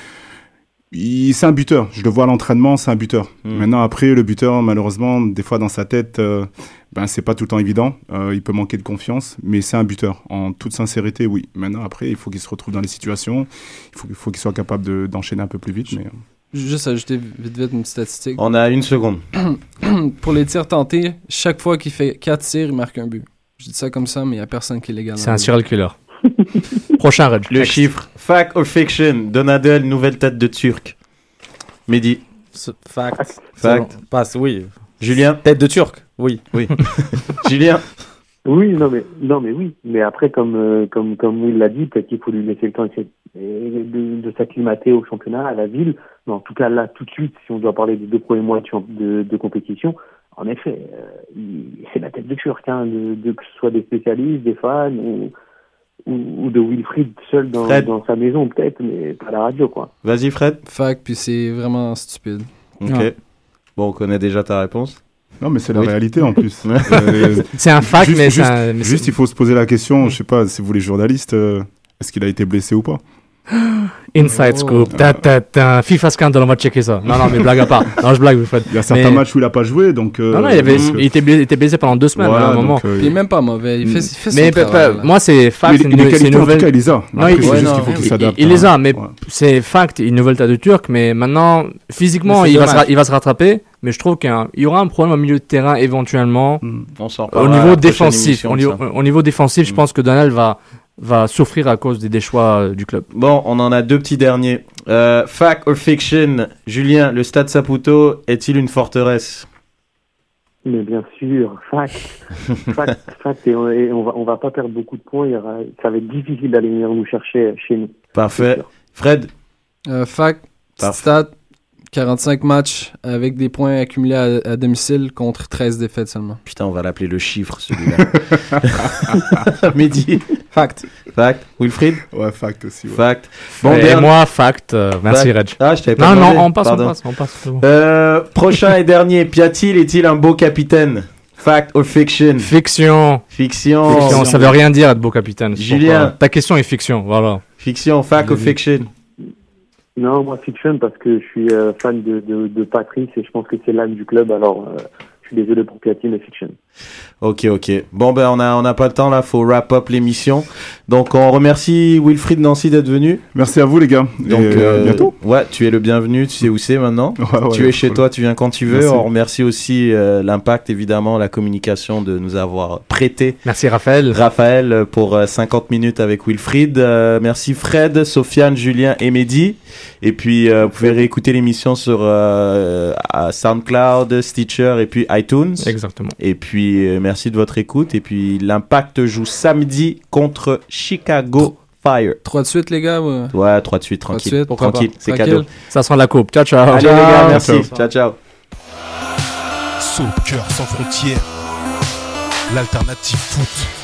c'est un buteur. Je le vois à l'entraînement, c'est un buteur. Mm. Maintenant, après, le buteur, malheureusement, des fois dans sa tête, euh, ben, c'est pas tout le temps évident. Euh, il peut manquer de confiance, mais c'est un buteur. En toute sincérité, oui. Maintenant, après, il faut qu'il se retrouve dans les situations. Il faut, il faut qu'il soit capable de- d'enchaîner un peu plus vite. Mais... Juste ajouter vite vite une statistique. On a une seconde. Pour les tirs tentés, chaque fois qu'il fait 4 tirs, il marque un but. Je dis ça comme ça, mais il n'y a personne qui est légal. C'est un serial killer. Prochain Red. Le chiffre. Fact or fiction Donadel, nouvelle tête de Turc. Mehdi. Fact. Fact. Passe, oui. Julien. Tête de Turc, oui. Oui. Julien. Oui, non mais non mais oui, mais après comme euh, comme comme Will l'a dit, peut-être qu'il faut lui laisser le temps de, de, de s'acclimater au championnat, à la ville. Mais en tout cas là, tout de suite, si on doit parler des deux premiers mois de, de, de compétition, en effet, euh, il- c'est la tête de Turc, hein, de, de- que ce soit des spécialistes, des fans ou ou, ou de Wilfried seul dans, dans sa maison peut-être, mais pas à la radio quoi. Vas-y, Fred. Fact, puis c'est vraiment stupide. Ok. Ouais. Bon, on connaît déjà ta réponse. Non, mais c'est la Oui. réalité en plus. C'est un fact, juste, mais c'est juste, un- mais juste, il faut se poser la question, je sais pas, si vous les journalistes, euh, est-ce qu'il a été blessé ou pas? Inside scoop. Ta, ta, ta. FIFA scandal, on va checker ça. Non, non, mais blague à part. Non, je blague, Fred. Il y a certains matchs où il a pas joué, donc. euh, Non, non, il, avait, donc, euh, il, était blessé, il était blessé pendant deux semaines Voilà, à un moment. donc, euh, Il est même pas mauvais. Il fait, il fait son mais travail, moi, c'est fact. Mais c'est les qualités, une en tout nouvelle- cas, il les a. Non, Après, il- c'est ouais, juste qu'il faut qu'il il- s'adapte Il les a, mais ouais. c'est fact. Une nouvelle tas de turc, mais maintenant, physiquement, Mais il va, se, il va se rattraper. Mais je trouve qu'il y, aura un problème au milieu de terrain éventuellement. On s'en Au niveau défensif, émission au niveau, ça. au niveau défensif, je pense que Donald va, va souffrir à cause des, des choix euh, du club. Bon, on en a deux petits derniers. Euh, fact or fiction Julien, le stade Saputo est-il une forteresse? Mais bien sûr, fact, fact, fact, et on, et on va on va pas perdre beaucoup de points. Il y aura, ça va être difficile d'aller venir nous chercher chez nous. Parfait. Fred? Euh, fact, Parfait. stat, 45 matchs avec des points accumulés à, à domicile contre 13 défaites seulement. Putain, on va l'appeler le chiffre, celui-là. Mehdi Fact. Fact. Wilfried Ouais, fact aussi. ouais. Fact. Et dernier- moi, fact. euh, merci, Fact. Reg. Ah, je t'avais pas Non, demandé. non, on passe, Pardon. on passe, on passe. bon. Euh, prochain et dernier. Piatil est-il un beau capitaine? Fact or fiction? Fiction. Fiction. Fiction, ça veut rien dire être beau capitaine. Julien. Ta question est fiction, voilà. Fiction, fact or fiction? Non, moi fiction parce que je suis euh, fan de, de, de Patrice et je pense que c'est l'âme du club. Alors, euh, je suis désolé pour Platine, mais fiction. Ok, ok. Bon, ben, on a, on a pas le temps, là. Faut wrap up l'émission. Donc, on remercie Wilfried Nancy d'être venu. Merci à vous, les gars. Donc, Et, euh, bientôt. Ouais, tu es le bienvenu. Tu sais où c'est maintenant. Ouais, ouais, tu es chez cool. toi, tu viens quand tu veux. Merci. On remercie aussi euh, l'impact, évidemment, la communication de nous avoir prêté. Merci, Raphaël. Raphaël euh, pour euh, 50 minutes avec Wilfried. Euh, merci Fred, Sofiane, Julien et Mehdi. Et puis, euh, vous pouvez réécouter l'émission sur euh, à SoundCloud, Stitcher et puis iTunes. Exactement. Et puis, euh, merci de votre écoute. Et puis, l'impact joue samedi contre Chicago Fire. Trois de suite, les gars. ouais. Ouais, trois de suite, Trois de tranquille. suite, tranquille, c'est Tranquille. cadeau. Ça sent la coupe. Ciao, ciao. Allez les gars, merci. Ciao. ciao. ciao. Soccer sans frontières, l'alternative foot.